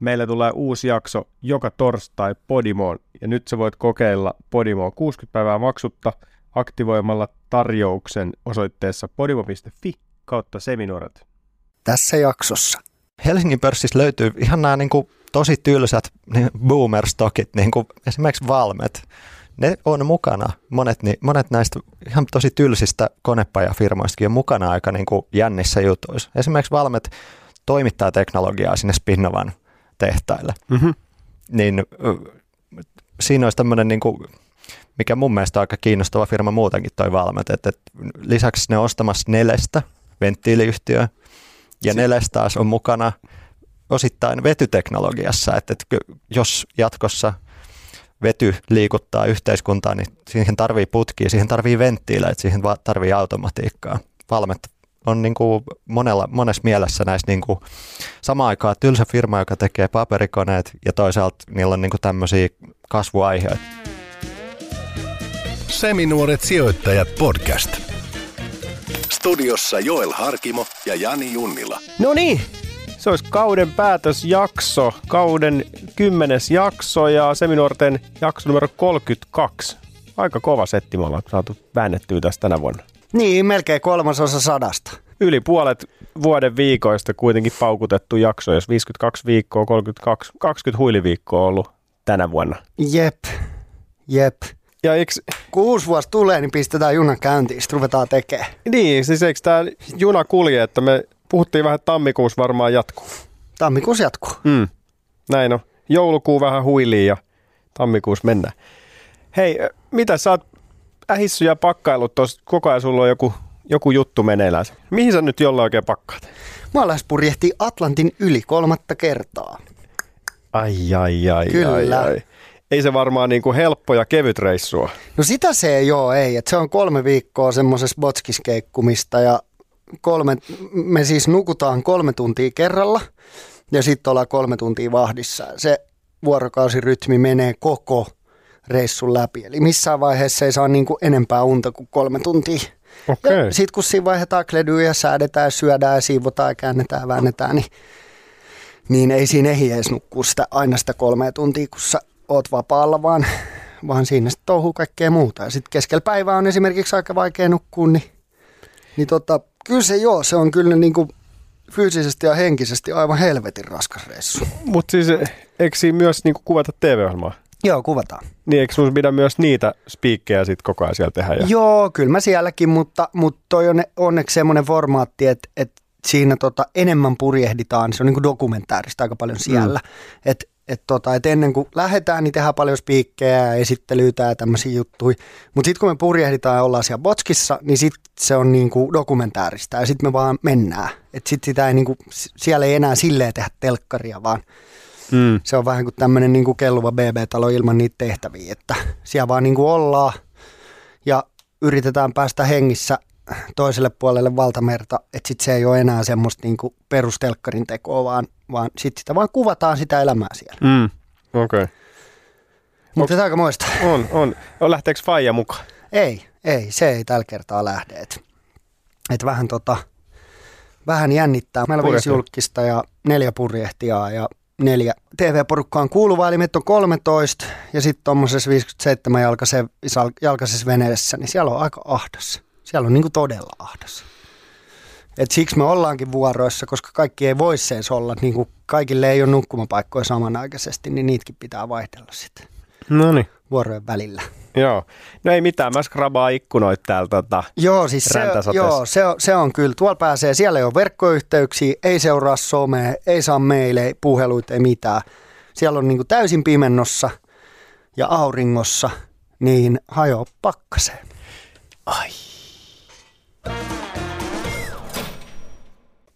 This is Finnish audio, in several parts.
Meillä tulee uusi jakso joka torstai Podimoon ja nyt sä voit kokeilla Podimoa 60 päivää maksutta aktivoimalla tarjouksen osoitteessa podimo.fi kautta seminoorat. Tässä jaksossa. Helsingin pörssissä löytyy ihan nämä niin kuin, tosi tylsät niin boomer-stokit, niin kuin esimerkiksi Valmet. Ne on mukana, monet, niin, monet näistä ihan tosi tylsistä konepajafirmoistakin on mukana aika niin kuin jännissä jutuissa. Esimerkiksi Valmet toimittaa teknologiaa sinne Spinnovan tehtaille. Mm-hmm. Niin siinä olisi tämmöinen, niin kuin, mikä mun mielestä on aika kiinnostava firma muutenkin toi Valmet, että, että lisäksi ne ostamassa Nelestä, venttiiliyhtiö, ja si- Neles taas on mukana osittain vetyteknologiassa, että, että jos jatkossa vety liikuttaa yhteiskuntaa, niin siihen tarvii putkia, siihen tarvii venttiilejä, siihen tarvii automatiikkaa. Valmet on niin kuin monella, monessa mielessä näissä niin kuin samaan aikaan tylsä firma, joka tekee paperikoneet ja toisaalta niillä on niin kuin tämmöisiä kasvuaiheita. Seminuoret sijoittajat podcast. Studiossa Joel Harkimo ja Jani Junnila. No niin, se olisi kauden päätösjakso, kauden kymmenes jakso ja Seminuorten jakso numero 32. Aika kova setti me ollaan saatu väännettyä tästä tänä vuonna. Niin, melkein kolmasosa sadasta. Yli puolet vuoden viikoista kuitenkin paukutettu jakso, jos 52 viikkoa, 32, 20 huiliviikkoa on ollut tänä vuonna. Jep, jep. Ja eks... Kun uusi vuosi tulee, niin pistetään junan käyntiin, sitten ruvetaan tekemään. Niin, siis eikö tämä juna kulje, että me puhuttiin vähän, että tammikuussa varmaan jatkuu. Tammikuussa jatkuu. Mm. Näin on. Joulukuu vähän huiliin ja tammikuussa mennään. Hei, mitä sä oot ähissy ja pakkailut tuossa, koko ajan sulla on joku, joku juttu meneillään. Mihin sä nyt jollain oikein pakkaat? Maalaispurjehtii Atlantin yli kolmatta kertaa. Ai, ai, ai, Kyllä. ai, ai. Ei se varmaan niin kuin helppo ja kevyt reissua. No sitä se ei ole, ei. Et se on kolme viikkoa semmoisessa botskiskeikkumista ja kolme, me siis nukutaan kolme tuntia kerralla ja sitten ollaan kolme tuntia vahdissa. Se vuorokausirytmi menee koko reissun läpi. Eli missään vaiheessa ei saa niin kuin enempää unta kuin kolme tuntia. Okei. Sitten kun siinä vaihdetaan kledyä ja säädetään, syödään, siivotaan ja käännetään, väännetään, niin, niin ei siinä ehdi edes nukkua sitä, aina sitä kolmea tuntia, kun sä oot vapaalla, vaan, vaan siinä sitten touhuu kaikkea muuta. Ja sitten keskellä päivää on esimerkiksi aika vaikea nukkua, niin, niin tota, kyllä se joo, se on kyllä niin kuin fyysisesti ja henkisesti aivan helvetin raskas reissu. Mutta siis eikö siinä myös niin kuin kuvata TV-ohjelmaa? Joo, kuvataan. Niin eikö sun pidä myös niitä spiikkejä sit koko ajan siellä tehdä? Ja... Joo, kyllä mä sielläkin, mutta, mutta toi on onneksi semmoinen formaatti, että, että siinä tota enemmän purjehditaan, se on niin kuin dokumentaarista aika paljon siellä. Mm. Että et tota, et ennen kuin lähdetään, niin tehdään paljon spiikkejä ja esittelyitä ja tämmöisiä juttuja. Mutta sitten kun me purjehditaan ja ollaan siellä botskissa, niin sitten se on niinku dokumentaarista ja sitten me vaan mennään. Et sit sitä ei niinku, siellä ei enää silleen tehdä telkkaria, vaan Mm. se on vähän kuin tämmöinen niinku kelluva BB-talo ilman niitä tehtäviä, että siellä vaan niinku ollaan ja yritetään päästä hengissä toiselle puolelle valtamerta, että sitten se ei ole enää semmoista niinku perustelkkarin tekoa, vaan, vaan sitten sitä vaan kuvataan sitä elämää siellä. Mm. Okei. Okay. Mutta aika muista. On, on. on. Lähteekö Faija mukaan? Ei, ei, se ei tällä kertaa lähde. Et, et vähän, tota, vähän jännittää. Meillä on viisi julkista ja neljä purjehtijaa ja neljä TV-porukkaan kuuluvaa, eli meitä on 13 ja sitten tuommoisessa 57 jalkaisessa, jalkaisessa veneessä, niin siellä on aika ahdas. Siellä on niinku todella ahdas. Et siksi me ollaankin vuoroissa, koska kaikki ei voi sees olla, niin kuin kaikille ei ole nukkumapaikkoja samanaikaisesti, niin niitäkin pitää vaihdella sitten vuorojen välillä. Joo. No ei mitään, mä skrabaan ikkunoit täältä tota, Joo, siis se, joo, se, on, se on kyllä. Tuolla pääsee, siellä ei ole verkkoyhteyksiä, ei seuraa somea, ei saa meille, puheluita, ei mitään. Siellä on niin täysin pimennossa ja auringossa, niin hajoa pakkaseen. Ai.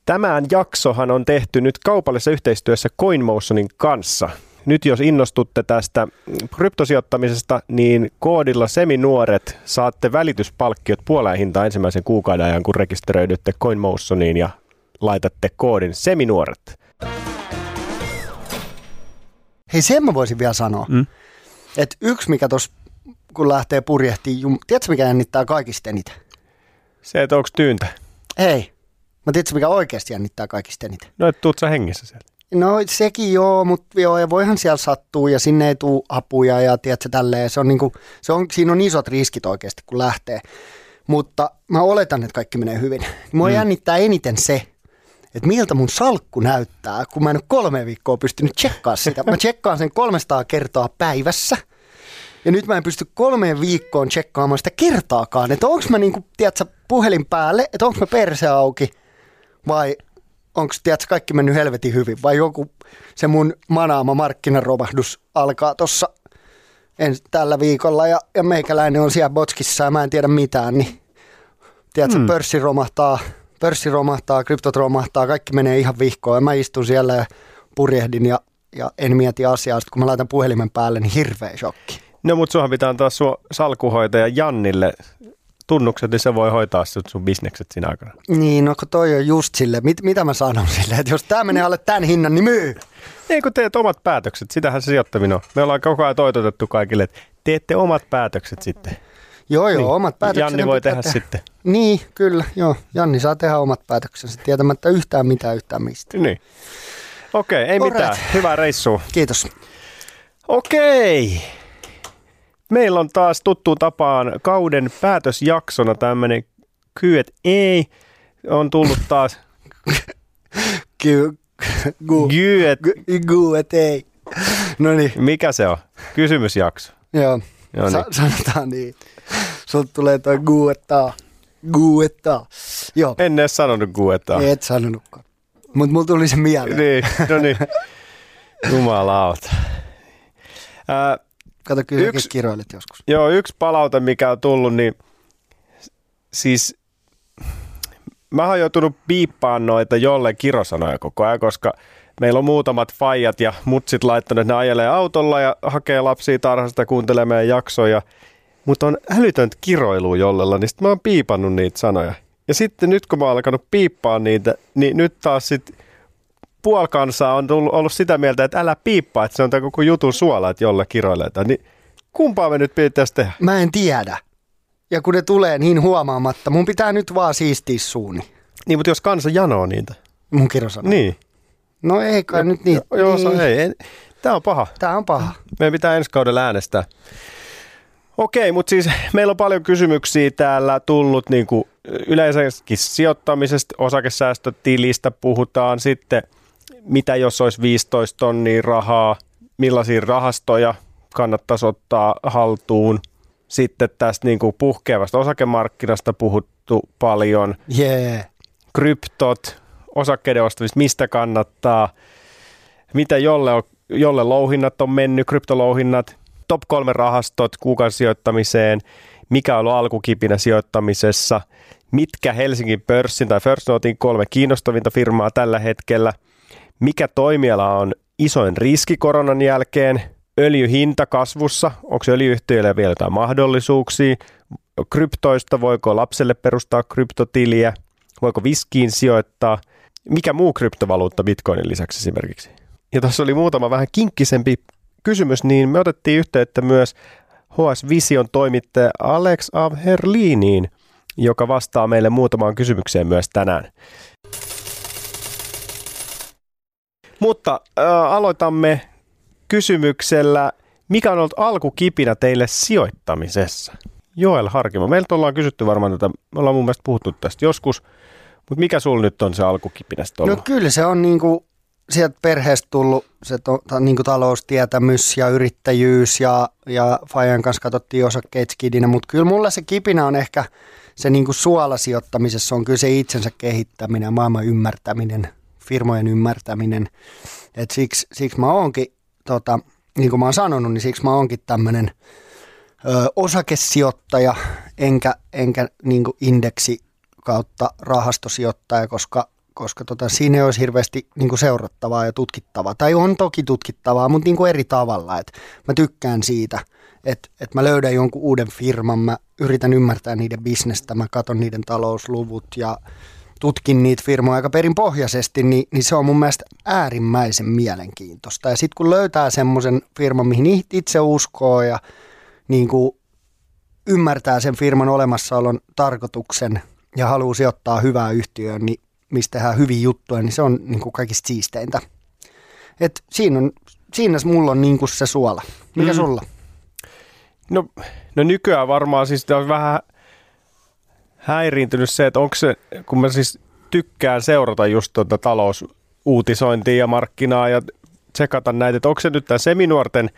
Tämän jaksohan on tehty nyt kaupallisessa yhteistyössä CoinMotionin kanssa. Nyt jos innostutte tästä kryptosijoittamisesta, niin koodilla seminuoret saatte välityspalkkiot puoleen hintaan ensimmäisen kuukauden ajan, kun rekisteröidytte CoinMotioniin ja laitatte koodin seminuoret. Hei, sen mä voisin vielä sanoa. Mm. Että yksi, mikä tuossa, kun lähtee purjehtiin, jum... tiedätkö mikä jännittää kaikista eniten? Se, että onko tyyntä? Ei. Mä tiedätkö, mikä oikeasti jännittää kaikista eniten? No, että tuut sä hengissä sieltä. No sekin joo, mutta joo, ja voihan siellä sattua ja sinne ei tule apuja ja tiedätkö, tälleen. Se on niinku, se on, siinä on isot riskit oikeasti, kun lähtee. Mutta mä oletan, että kaikki menee hyvin. Mua mm. jännittää eniten se, että miltä mun salkku näyttää, kun mä en ole kolme viikkoa pystynyt tsekkaamaan sitä. Mä tsekkaan sen 300 kertaa päivässä. Ja nyt mä en pysty kolmeen viikkoon tsekkaamaan sitä kertaakaan. Että onko mä niinku, tiedätkö, puhelin päälle, että onko mä perse auki vai onko tiedätkö, kaikki mennyt helvetin hyvin vai joku se mun manaama markkinaromahdus alkaa tuossa tällä viikolla ja, ja meikäläinen on siellä botskissa ja mä en tiedä mitään, niin tiedätkö, hmm. pörssi romahtaa, pörssi romahtaa, kryptot romahtaa, kaikki menee ihan vihkoon ja mä istun siellä ja purjehdin ja, ja en mieti asiaa. Sitten kun mä laitan puhelimen päälle, niin hirveä shokki. No mutta sunhan pitää antaa sun salkuhoitaja Jannille tunnukset, niin se voi hoitaa sut sun bisnekset siinä aikana. Niin, no kun toi on just sille, mit, mitä mä sanon sille, että jos tämä menee alle tämän hinnan, niin myy. Ei kun teet omat päätökset, sitähän se sijoittaminen on. Me ollaan koko ajan toitotettu kaikille, että teette omat päätökset sitten. Joo, joo, niin. omat päätökset. Janni voi tehdä, tehdä sitten. Niin, kyllä, joo. Janni saa tehdä omat päätöksensä tietämättä yhtään mitään yhtään mistä. Niin. Okei, ei All mitään. Hyvää reissua. Kiitos. Okei. Meillä on taas tuttu tapaan kauden päätösjaksona tämmöinen kyet ei on tullut taas. Kyet. Ei. No niin. Mikä se on? Kysymysjakso. Joo. Joo Sa- niin. sanotaan niin. Sulta tulee toi guettaa. Guettaa. Joo. En edes sanonut guettaa. Et sanonutkaan. Mutta mulla tuli se mieleen. niin, no niin. Jumalauta. Äh, Kato, kyllä yksi, kiroilet joskus. Joo, yksi palaute, mikä on tullut, niin siis mä oon joutunut piippaan noita jolle kirosanoja koko ajan, koska meillä on muutamat faijat ja mutsit laittanut, että ne ajelee autolla ja hakee lapsia tarhasta kuuntelemaan jaksoja. Mutta on älytöntä kiroilua jollella, niin sitten mä oon piipannut niitä sanoja. Ja sitten nyt kun mä oon alkanut piippaa niitä, niin nyt taas sitten puolikansaa on tullut, ollut sitä mieltä, että älä piippaa, että se on tämä koko jutun suola, että jolle kiroilee. Niin kumpaa me nyt pitäisi tehdä? Mä en tiedä. Ja kun ne tulee niin huomaamatta, mun pitää nyt vaan siistiä suuni. Niin, mutta jos kansa janoo niitä. Mun kirosana. Niin. No ei kai ja, nyt niin. Joo, niin. Se, ei, ei. Tämä on paha. Tämä on paha. Meidän pitää ensi kaudella äänestää. Okei, mutta siis meillä on paljon kysymyksiä täällä tullut niin kuin yleensäkin sijoittamisesta, osakesäästötilistä puhutaan sitten, mitä jos olisi 15 tonnia rahaa, millaisia rahastoja kannattaisi ottaa haltuun. Sitten tästä niin kuin puhkeavasta osakemarkkinasta puhuttu paljon. Yeah. Kryptot, osakkeiden ostamista, mistä kannattaa, mitä jolle, on, jolle louhinnat on mennyt, kryptolouhinnat, top kolme rahastot kuukausisijoittamiseen, mikä on ollut alkukipinä sijoittamisessa, mitkä Helsingin pörssin tai First Notein kolme kiinnostavinta firmaa tällä hetkellä, mikä toimiala on isoin riski koronan jälkeen, öljyhinta kasvussa, onko öljyyhtiöille vielä jotain mahdollisuuksia, kryptoista, voiko lapselle perustaa kryptotiliä, voiko viskiin sijoittaa, mikä muu kryptovaluutta bitcoinin lisäksi esimerkiksi. Ja tuossa oli muutama vähän kinkkisempi kysymys, niin me otettiin yhteyttä myös HS Vision toimittaja Alex Avherliniin, joka vastaa meille muutamaan kysymykseen myös tänään. Mutta äh, aloitamme kysymyksellä, mikä on ollut alkukipinä teille sijoittamisessa? Joel Harkimo, meiltä ollaan kysytty varmaan tätä, me ollaan mun mielestä puhuttu tästä joskus, mutta mikä sulla nyt on se alkukipinä No kyllä se on niinku sieltä perheestä tullut se to, ta, niin taloustietämys ja yrittäjyys ja, ja Fajan kanssa katsottiin osakkeet skidinä, mutta kyllä mulla se kipinä on ehkä se niin suolasijoittamisessa on kyllä se itsensä kehittäminen, maailman ymmärtäminen, firmojen ymmärtäminen. Et siksi, siksi mä oonkin, tota, niin kuin mä oon sanonut, niin siksi mä oonkin tämmöinen osakesijoittaja, enkä, enkä niin indeksi kautta rahastosijoittaja, koska koska tota, siinä olisi hirveästi niin seurattavaa ja tutkittavaa. Tai on toki tutkittavaa, mutta niin eri tavalla. Et mä tykkään siitä, että et mä löydän jonkun uuden firman, mä yritän ymmärtää niiden bisnestä, mä katson niiden talousluvut ja tutkin niitä firmoja aika perinpohjaisesti, niin, niin se on mun mielestä äärimmäisen mielenkiintoista. Ja sitten kun löytää semmoisen firman, mihin itse uskoo ja niin kuin ymmärtää sen firman olemassaolon tarkoituksen ja haluaa sijoittaa hyvää yhtiöön, niin mistä tehdään hyviä juttuja, niin se on niin kuin kaikista siisteintä. Et siinä, on, siinä mulla on niin kuin se suola. Mikä mm. sulla? No, no nykyään varmaan siis on vähän häiriintynyt se, että onko se, kun mä siis tykkään seurata just tuota talousuutisointia ja markkinaa ja tsekata näitä, että onko se nyt tämä seminuorten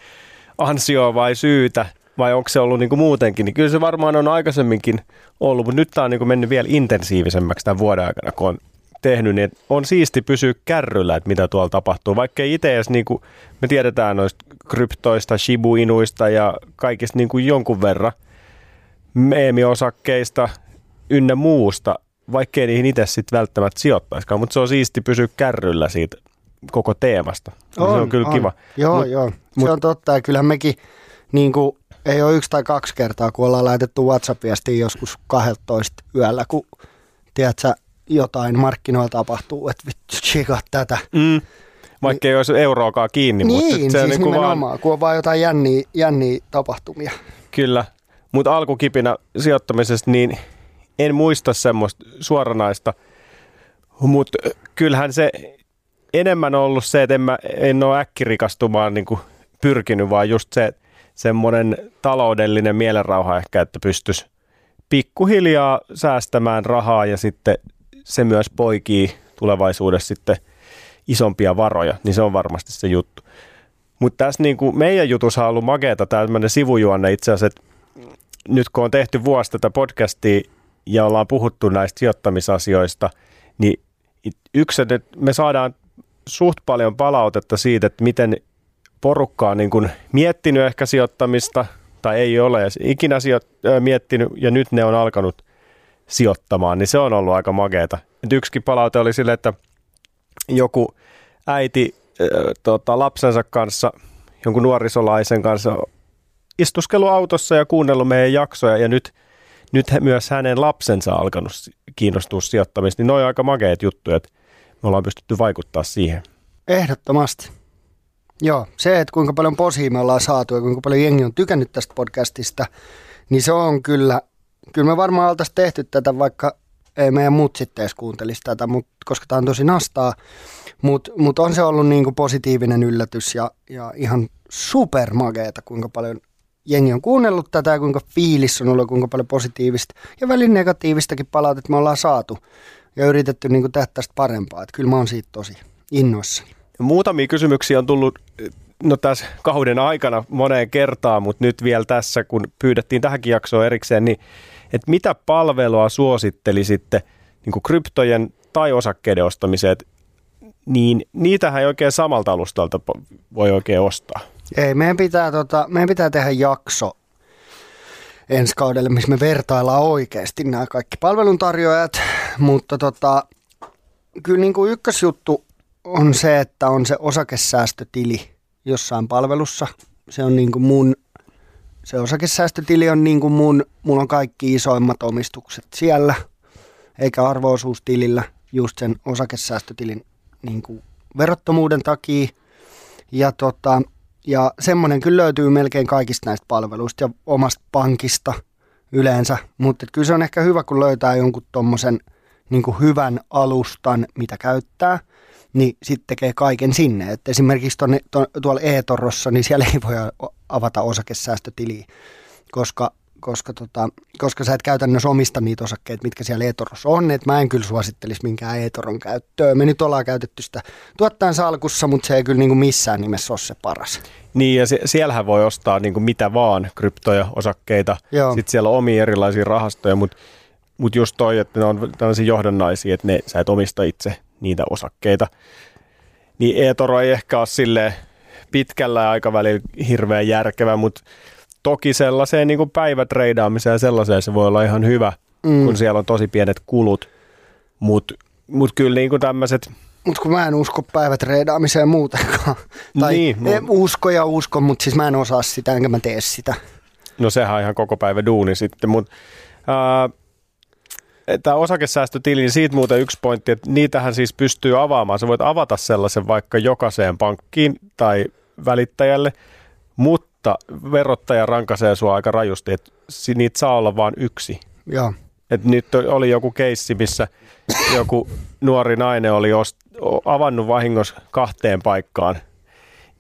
ansio vai syytä – vai onko se ollut niin kuin muutenkin, niin kyllä se varmaan on aikaisemminkin ollut, mutta nyt tämä on niin kuin mennyt vielä intensiivisemmäksi tämän vuoden aikana, kun on tehnyt, niin on siisti pysyä kärryllä, että mitä tuolla tapahtuu, vaikka itse edes, niin kuin, me tiedetään noista kryptoista, shibuinuista ja kaikista niin kuin jonkun verran meemiosakkeista ynnä muusta, vaikkei niihin itse sitten välttämättä sijoittaisikaan, mutta se on siisti pysyä kärryllä siitä koko teemasta. On, se on kyllä on. kiva. Joo, mut, joo. Se mut, on totta ja kyllähän mekin niin kuin ei ole yksi tai kaksi kertaa, kun ollaan laitettu WhatsApp-viestiin joskus 12 yöllä, kun tiedätkö, jotain markkinoilla tapahtuu, että vittu, chika tätä. Mm. Vaikka ei olisi euroakaan kiinni. Niin, mutta se siis niin nimenomaan, vaan... kun on vaan jotain jänniä, jänniä tapahtumia. Kyllä, mutta alkukipinä sijoittamisesta, niin en muista semmoista suoranaista, mutta kyllähän se enemmän on ollut se, että en, mä, en ole äkkirikastumaan niin kuin pyrkinyt, vaan just se, semmoinen taloudellinen mielenrauha ehkä, että pystyisi pikkuhiljaa säästämään rahaa ja sitten se myös poikii tulevaisuudessa sitten isompia varoja, niin se on varmasti se juttu. Mutta tässä niin kuin meidän jutussa on ollut makeeta tämmöinen sivujuonne itse asiassa, että nyt kun on tehty vuosi tätä podcastia ja ollaan puhuttu näistä sijoittamisasioista, niin yksi, että me saadaan suht paljon palautetta siitä, että miten porukka on niin kuin miettinyt ehkä sijoittamista tai ei ole ikinä sijo- äh, miettinyt ja nyt ne on alkanut sijoittamaan, niin se on ollut aika makeeta. Et yksikin palaute oli sille, että joku äiti äh, tota, lapsensa kanssa, jonkun nuorisolaisen kanssa istuskelu autossa ja kuunnellut meidän jaksoja ja nyt, nyt myös hänen lapsensa alkanut kiinnostua sijoittamista, niin ne on aika makeet juttuja, että me ollaan pystytty vaikuttaa siihen. Ehdottomasti. Joo, se, että kuinka paljon posia me ollaan saatu ja kuinka paljon jengi on tykännyt tästä podcastista, niin se on kyllä, kyllä me varmaan oltaisiin tehty tätä, vaikka ei meidän muut sitten edes kuuntelisi tätä, mut, koska tämä on tosi nastaa, mutta mut on se ollut niinku positiivinen yllätys ja, ja ihan supermageeta, kuinka paljon jengi on kuunnellut tätä kuinka fiilis on ollut kuinka paljon positiivista ja välin negatiivistakin palautetta me ollaan saatu ja yritetty niinku tehdä tästä parempaa. Et kyllä mä oon siitä tosi innoissani. Muutamia kysymyksiä on tullut no tässä kauden aikana moneen kertaan, mutta nyt vielä tässä, kun pyydettiin tähänkin jaksoon erikseen, niin että mitä palvelua suosittelisitte niin kryptojen tai osakkeiden ostamiseen, niin niitähän ei oikein samalta alustalta voi oikein ostaa. Ei, meidän pitää, tota, meidän pitää tehdä jakso ensi kaudelle, missä me vertaillaan oikeasti nämä kaikki palveluntarjoajat, mutta tota, kyllä niin kuin ykkösjuttu on se, että on se osakesäästötili jossain palvelussa. Se on niin kuin mun, se osakesäästötili on niin kuin mun, mulla on kaikki isoimmat omistukset siellä, eikä arvoosuustilillä just sen osakesäästötilin niin kuin verottomuuden takia. Ja, tota, ja semmoinen kyllä löytyy melkein kaikista näistä palveluista ja omasta pankista yleensä, mutta kyllä se on ehkä hyvä, kun löytää jonkun tuommoisen niin hyvän alustan, mitä käyttää – niin sitten tekee kaiken sinne. Et esimerkiksi tonne, to, tuolla e-torrossa, niin siellä ei voi avata osakesäästötiliä, koska, koska, tota, koska sä et käytännössä omista niitä osakkeita, mitkä siellä e-torrossa on. Et mä en kyllä suosittelisi minkään e-toron käyttöön. Me nyt ollaan käytetty sitä tuottajan salkussa, mutta se ei kyllä niin kuin missään nimessä ole se paras. Niin ja se, siellähän voi ostaa niin kuin mitä vaan, kryptoja, osakkeita. Joo. Sitten siellä on omia erilaisia rahastoja, mutta mutta just toi, että ne on tällaisia johdannaisia, että ne, sä et omista itse niitä osakkeita. Niin eToro ei ehkä ole sille pitkällä aikavälillä hirveän järkevä, mutta toki sellaiseen niin kuin päivätreidaamiseen ja sellaiseen se voi olla ihan hyvä, mm. kun siellä on tosi pienet kulut. Mutta Mutta kyllä niin kuin tämmöiset, Mutta kun mä en usko päivätreidaamiseen muutenkaan. tai Niin, niin, mu- usko ja usko, mutta siis mä en osaa sitä, enkä mä tee sitä. no sehän on ihan koko päivä duuni sitten, mutta tämä osakesäästötili, niin siitä muuten yksi pointti, että niitähän siis pystyy avaamaan. Sä voit avata sellaisen vaikka jokaiseen pankkiin tai välittäjälle, mutta verottaja rankaisee sua aika rajusti, että niitä saa olla vain yksi. Joo. Et nyt oli joku keissi, missä joku nuori nainen oli ost- avannut vahingossa kahteen paikkaan,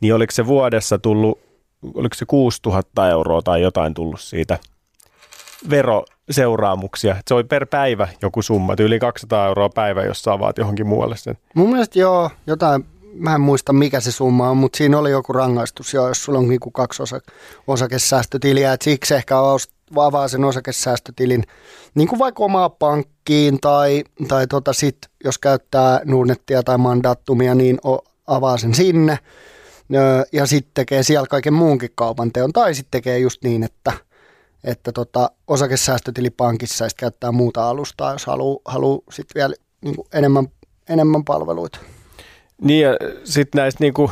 niin oliko se vuodessa tullut, oliko se 6000 euroa tai jotain tullut siitä veroseuraamuksia. Et Se oli per päivä joku summa, yli 200 euroa päivä, jos sä avaat johonkin muualle sen. Mun mielestä joo, jotain, mä en muista mikä se summa on, mutta siinä oli joku rangaistus joo, jos sulla on niinku kaksi osa, osakesäästötiliä, että siksi ehkä avaa sen osakesäästötilin niin kuin vaikka omaa pankkiin tai, tai tota sit, jos käyttää Nordnettia tai Mandatumia, niin o- avaa sen sinne ja sitten tekee siellä kaiken muunkin kaupan teon tai sitten tekee just niin, että että tota, osakesäästötili pankissa ja käyttää muuta alustaa, jos haluaa haluu sitten vielä niin enemmän, enemmän palveluita. Niin ja sitten näistä niinku,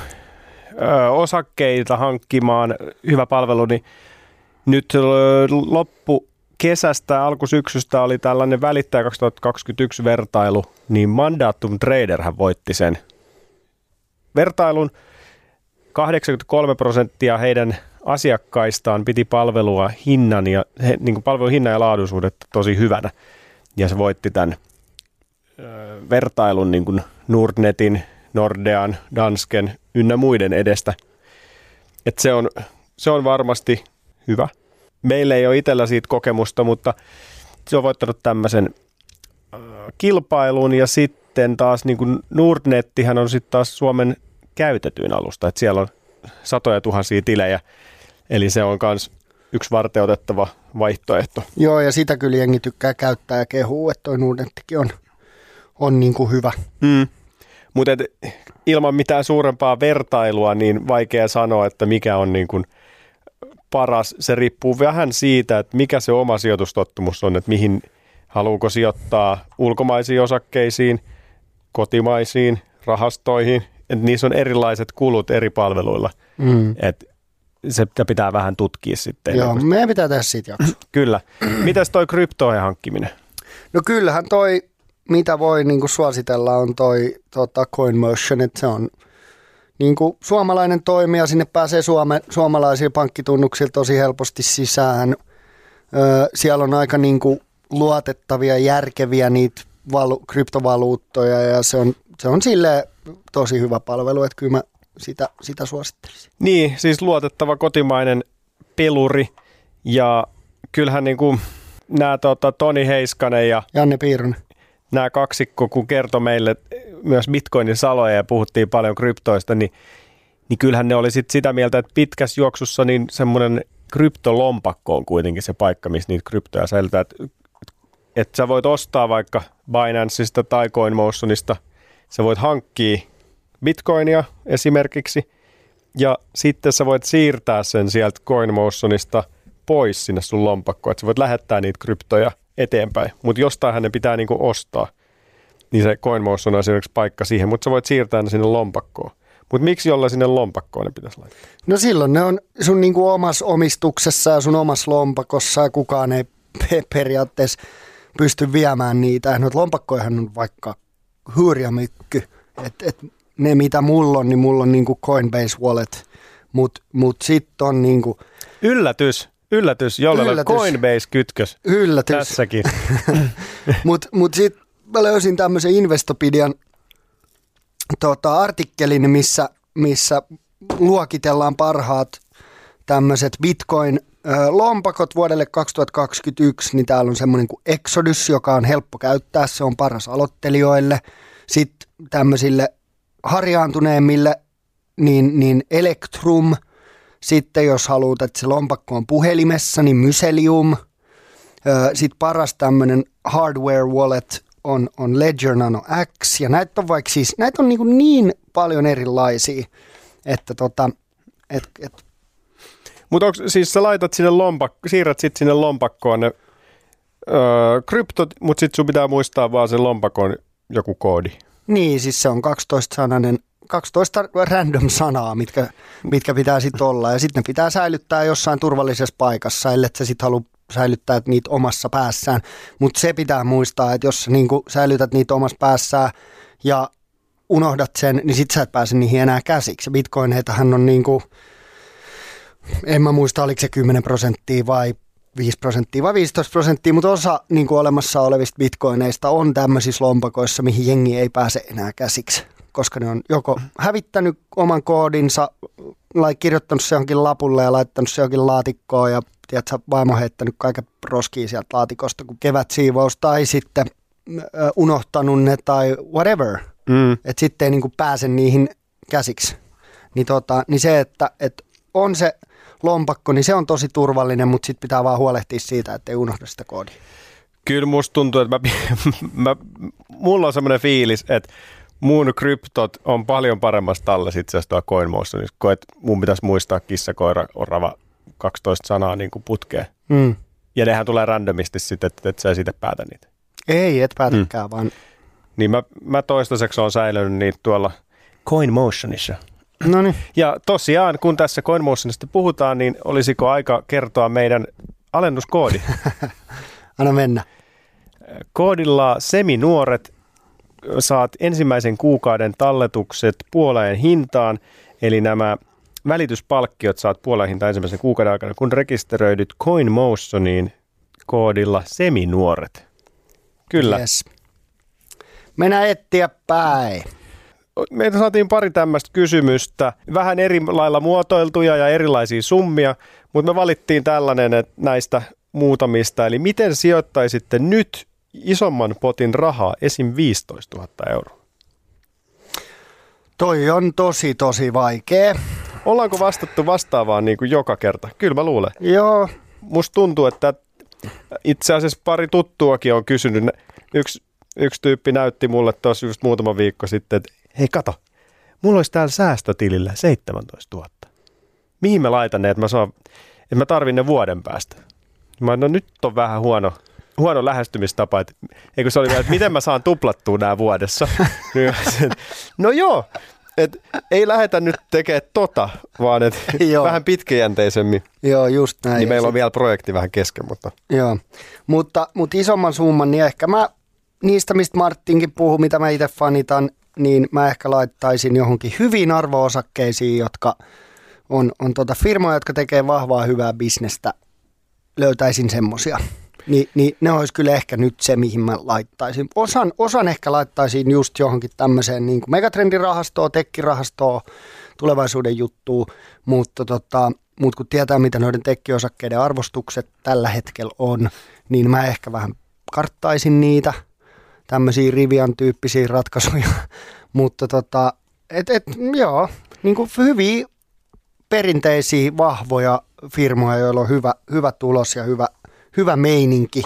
ö, osakkeita hankkimaan hyvä palvelu, niin nyt loppu kesästä, alkusyksystä oli tällainen välittäjä 2021 vertailu, niin Mandatum Traderhän voitti sen vertailun. 83 prosenttia heidän asiakkaistaan piti palvelua hinnan ja, he, niin kuin palvelun hinnan ja laadullisuudetta tosi hyvänä. Ja se voitti tämän ö, vertailun niin kuin Nordnetin, Nordean, Dansken ynnä muiden edestä. Et se, on, se on varmasti hyvä. Meillä ei ole itsellä siitä kokemusta, mutta se on voittanut tämmöisen ö, kilpailun ja sitten taas niin kuin Nordnettihän on sitten taas Suomen käytetyin alusta, että siellä on satoja tuhansia tilejä, eli se on myös yksi varteutettava vaihtoehto. Joo, ja sitä kyllä jengi tykkää käyttää ja kehuu, että toi Nordnettikin on, on niin kuin hyvä. Mm. Mutta ilman mitään suurempaa vertailua, niin vaikea sanoa, että mikä on niin kuin paras. Se riippuu vähän siitä, että mikä se oma sijoitustottumus on, että mihin haluuko sijoittaa ulkomaisiin osakkeisiin, kotimaisiin, rahastoihin. Et niissä on erilaiset kulut eri palveluilla. Mm. Et se pitää vähän tutkia sitten. Joo, meidän pitää tehdä siitä jakso. Kyllä. Mitäs toi kryptojen hankkiminen? No kyllähän toi, mitä voi niin kuin suositella, on toi tota CoinMotion, että se on niin kuin suomalainen toimija, sinne pääsee suome, suomalaisia pankkitunnuksia tosi helposti sisään. Öö, siellä on aika niin kuin luotettavia, järkeviä niitä valu, kryptovaluuttoja ja se on, se on sille tosi hyvä palvelu, että kyllä mä sitä, sitä suosittelisin. Niin, siis luotettava kotimainen peluri ja kyllähän niin kuin nämä tota, Toni Heiskanen ja Janne Piironen. Nämä kaksikko, kun kertoi meille myös bitcoinin saloja ja puhuttiin paljon kryptoista, niin, niin kyllähän ne oli sit sitä mieltä, että pitkässä juoksussa niin semmoinen kryptolompakko on kuitenkin se paikka, missä niitä kryptoja säilytää. Että et sä voit ostaa vaikka Binanceista tai CoinMotionista, sä voit hankkia bitcoinia esimerkiksi, ja sitten sä voit siirtää sen sieltä CoinMotionista pois sinne sun lompakkoon, että sä voit lähettää niitä kryptoja eteenpäin, mutta jostain ne pitää niinku ostaa. Niin se CoinMotion on esimerkiksi paikka siihen, mutta sä voit siirtää ne sinne lompakkoon. Mutta miksi jolla sinne lompakkoon ne pitäisi laittaa? No silloin ne on sun niinku omassa omistuksessa ja sun omassa lompakossa ja kukaan ei pe- periaatteessa pysty viemään niitä. Noita lompakkoihan on vaikka hurja mykky. Et, et ne mitä mulla on, niin mulla on niinku Coinbase Wallet, mutta mut sitten on niinku Yllätys, yllätys, jolla on Yllätys. Coinbase-kytkös yllätys. tässäkin. Mutta mut sitten mä löysin tämmöisen Investopedian tota, artikkelin, missä, missä luokitellaan parhaat tämmöiset Bitcoin-lompakot vuodelle 2021, niin täällä on semmoinen kuin Exodus, joka on helppo käyttää, se on paras aloittelijoille. Sitten tämmöisille harjaantuneemmille, niin, niin Electrum. Sitten jos haluat, että se lompakko on puhelimessa, niin Myselium. Sitten paras tämmöinen hardware wallet on, on Ledger Nano X, ja näitä on vaikka siis, näitä on niin, niin paljon erilaisia, että tota, et, et, Mutta siis sä laitat sinne lompakko, siirrät sitten sinne lompakkoon ne öö, kryptot, mutta sitten sun pitää muistaa vaan sen lompakon joku koodi. Niin, siis se on 12-sananen 12 random sanaa, mitkä, mitkä pitää sitten olla. Ja sitten ne pitää säilyttää jossain turvallisessa paikassa, ellei sä sitten halua säilyttää niitä omassa päässään. Mutta se pitää muistaa, että jos sä niinku säilytät niitä omassa päässään ja unohdat sen, niin sit sä et pääse niihin enää käsiksi. Bitcoineitahan on niinku, en mä muista oliko se 10 prosenttia vai 5 prosenttia vai 15 prosenttia, mutta osa niin olemassa olevista bitcoineista on tämmöisissä lompakoissa, mihin jengi ei pääse enää käsiksi, koska ne on joko hävittänyt oman koodinsa, lai kirjoittanut se johonkin lapulle ja laittanut se johonkin laatikkoon ja tiedätkö, vaimo heittänyt kaiken roskia sieltä laatikosta, kun kevätsiivous, tai sitten unohtanut ne tai whatever, Mm. että sitten ei niin kuin pääse niihin käsiksi. Niin, tota, niin se, että, että on se lompakko, niin se on tosi turvallinen, mutta sitten pitää vaan huolehtia siitä, että ei unohda sitä koodia. Kyllä musta tuntuu, että mä, mä, mulla on semmoinen fiilis, että mun kryptot on paljon paremmassa tallessa itse asiassa tuolla CoinMotionissa, kun et mun pitäisi muistaa kissa, koira, orava, 12 sanaa niin kuin putkeen. Mm. Ja nehän tulee randomisti sitten, että et sä siitä päätä niitä. Ei, et päätäkään, mm. vaan Niin mä, mä toistaiseksi on säilynyt niitä tuolla CoinMotionissa. no niin. Ja tosiaan, kun tässä CoinMotionista puhutaan, niin olisiko aika kertoa meidän alennuskoodi? Anna mennä. Koodilla seminuoret saat ensimmäisen kuukauden talletukset puoleen hintaan, eli nämä välityspalkkiot saat puoleen hintaan ensimmäisen kuukauden aikana, kun rekisteröidyt CoinMotioniin koodilla seminuoret. Kyllä. Yes. Mennään etsiä päin. Meiltä saatiin pari tämmöistä kysymystä, vähän eri lailla muotoiltuja ja erilaisia summia, mutta me valittiin tällainen että näistä muutamista. Eli miten sijoittaisitte nyt isomman potin rahaa, esim. 15 000 euroa? Toi on tosi, tosi vaikea. Ollaanko vastattu vastaavaan niin kuin joka kerta? Kyllä mä luulen. Joo, Musta tuntuu, että itse asiassa pari tuttuakin on kysynyt. Yksi, yksi tyyppi näytti mulle tuossa just muutama viikko sitten, että hei kato, mulla olisi täällä säästötilillä 17 000. Mihin mä laitan ne, että mä, saan, että mä tarvin ne vuoden päästä? Mä no nyt on vähän huono, huono lähestymistapa, että eikö se oli vielä, että miten mä saan tuplattua nämä vuodessa. Niin no joo, et ei lähetä nyt tekemään tota, vaan et Joo. vähän pitkäjänteisemmin. joo, just näin. Niin meillä on vielä projekti vähän kesken, mutta Joo, mutta, mutta isomman summan, niin ehkä mä niistä, mistä Martinkin puhuu, mitä mä itse fanitan, niin mä ehkä laittaisin johonkin hyviin arvoosakkeisiin, jotka on, on tota firmoja, jotka tekee vahvaa hyvää bisnestä. Löytäisin semmosia. Ni, niin ne olisi kyllä ehkä nyt se, mihin mä laittaisin. Osan, osan ehkä laittaisin just johonkin tämmöiseen niin kuin megatrendirahastoon, tekkirahastoon, tulevaisuuden juttuun, mutta tota, mut kun tietää, mitä noiden tekkiosakkeiden arvostukset tällä hetkellä on, niin mä ehkä vähän karttaisin niitä, tämmöisiä Rivian tyyppisiä ratkaisuja, mutta tota, et, et, joo, niin kuin hyviä perinteisiä, vahvoja firmoja, joilla on hyvä, hyvä tulos ja hyvä, hyvä meininki,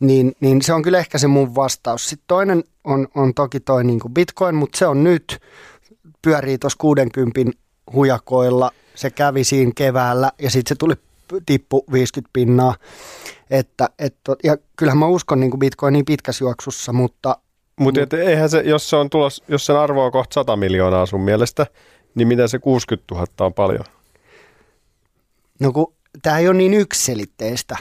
niin, niin se on kyllä ehkä se mun vastaus. Sitten toinen on, on toki toi niin kuin Bitcoin, mutta se on nyt, pyörii tuossa 60 hujakoilla. Se kävi siinä keväällä ja sitten se tuli tippu 50 pinnaa. Että, et, ja kyllähän mä uskon niin kuin Bitcoiniin pitkässä juoksussa, mutta Mutta mm. eihän se, jos se on tulos, jos sen arvo on kohta 100 miljoonaa sun mielestä, niin mitä se 60 000 on paljon? No kun tämä ei ole niin yksiselitteistä.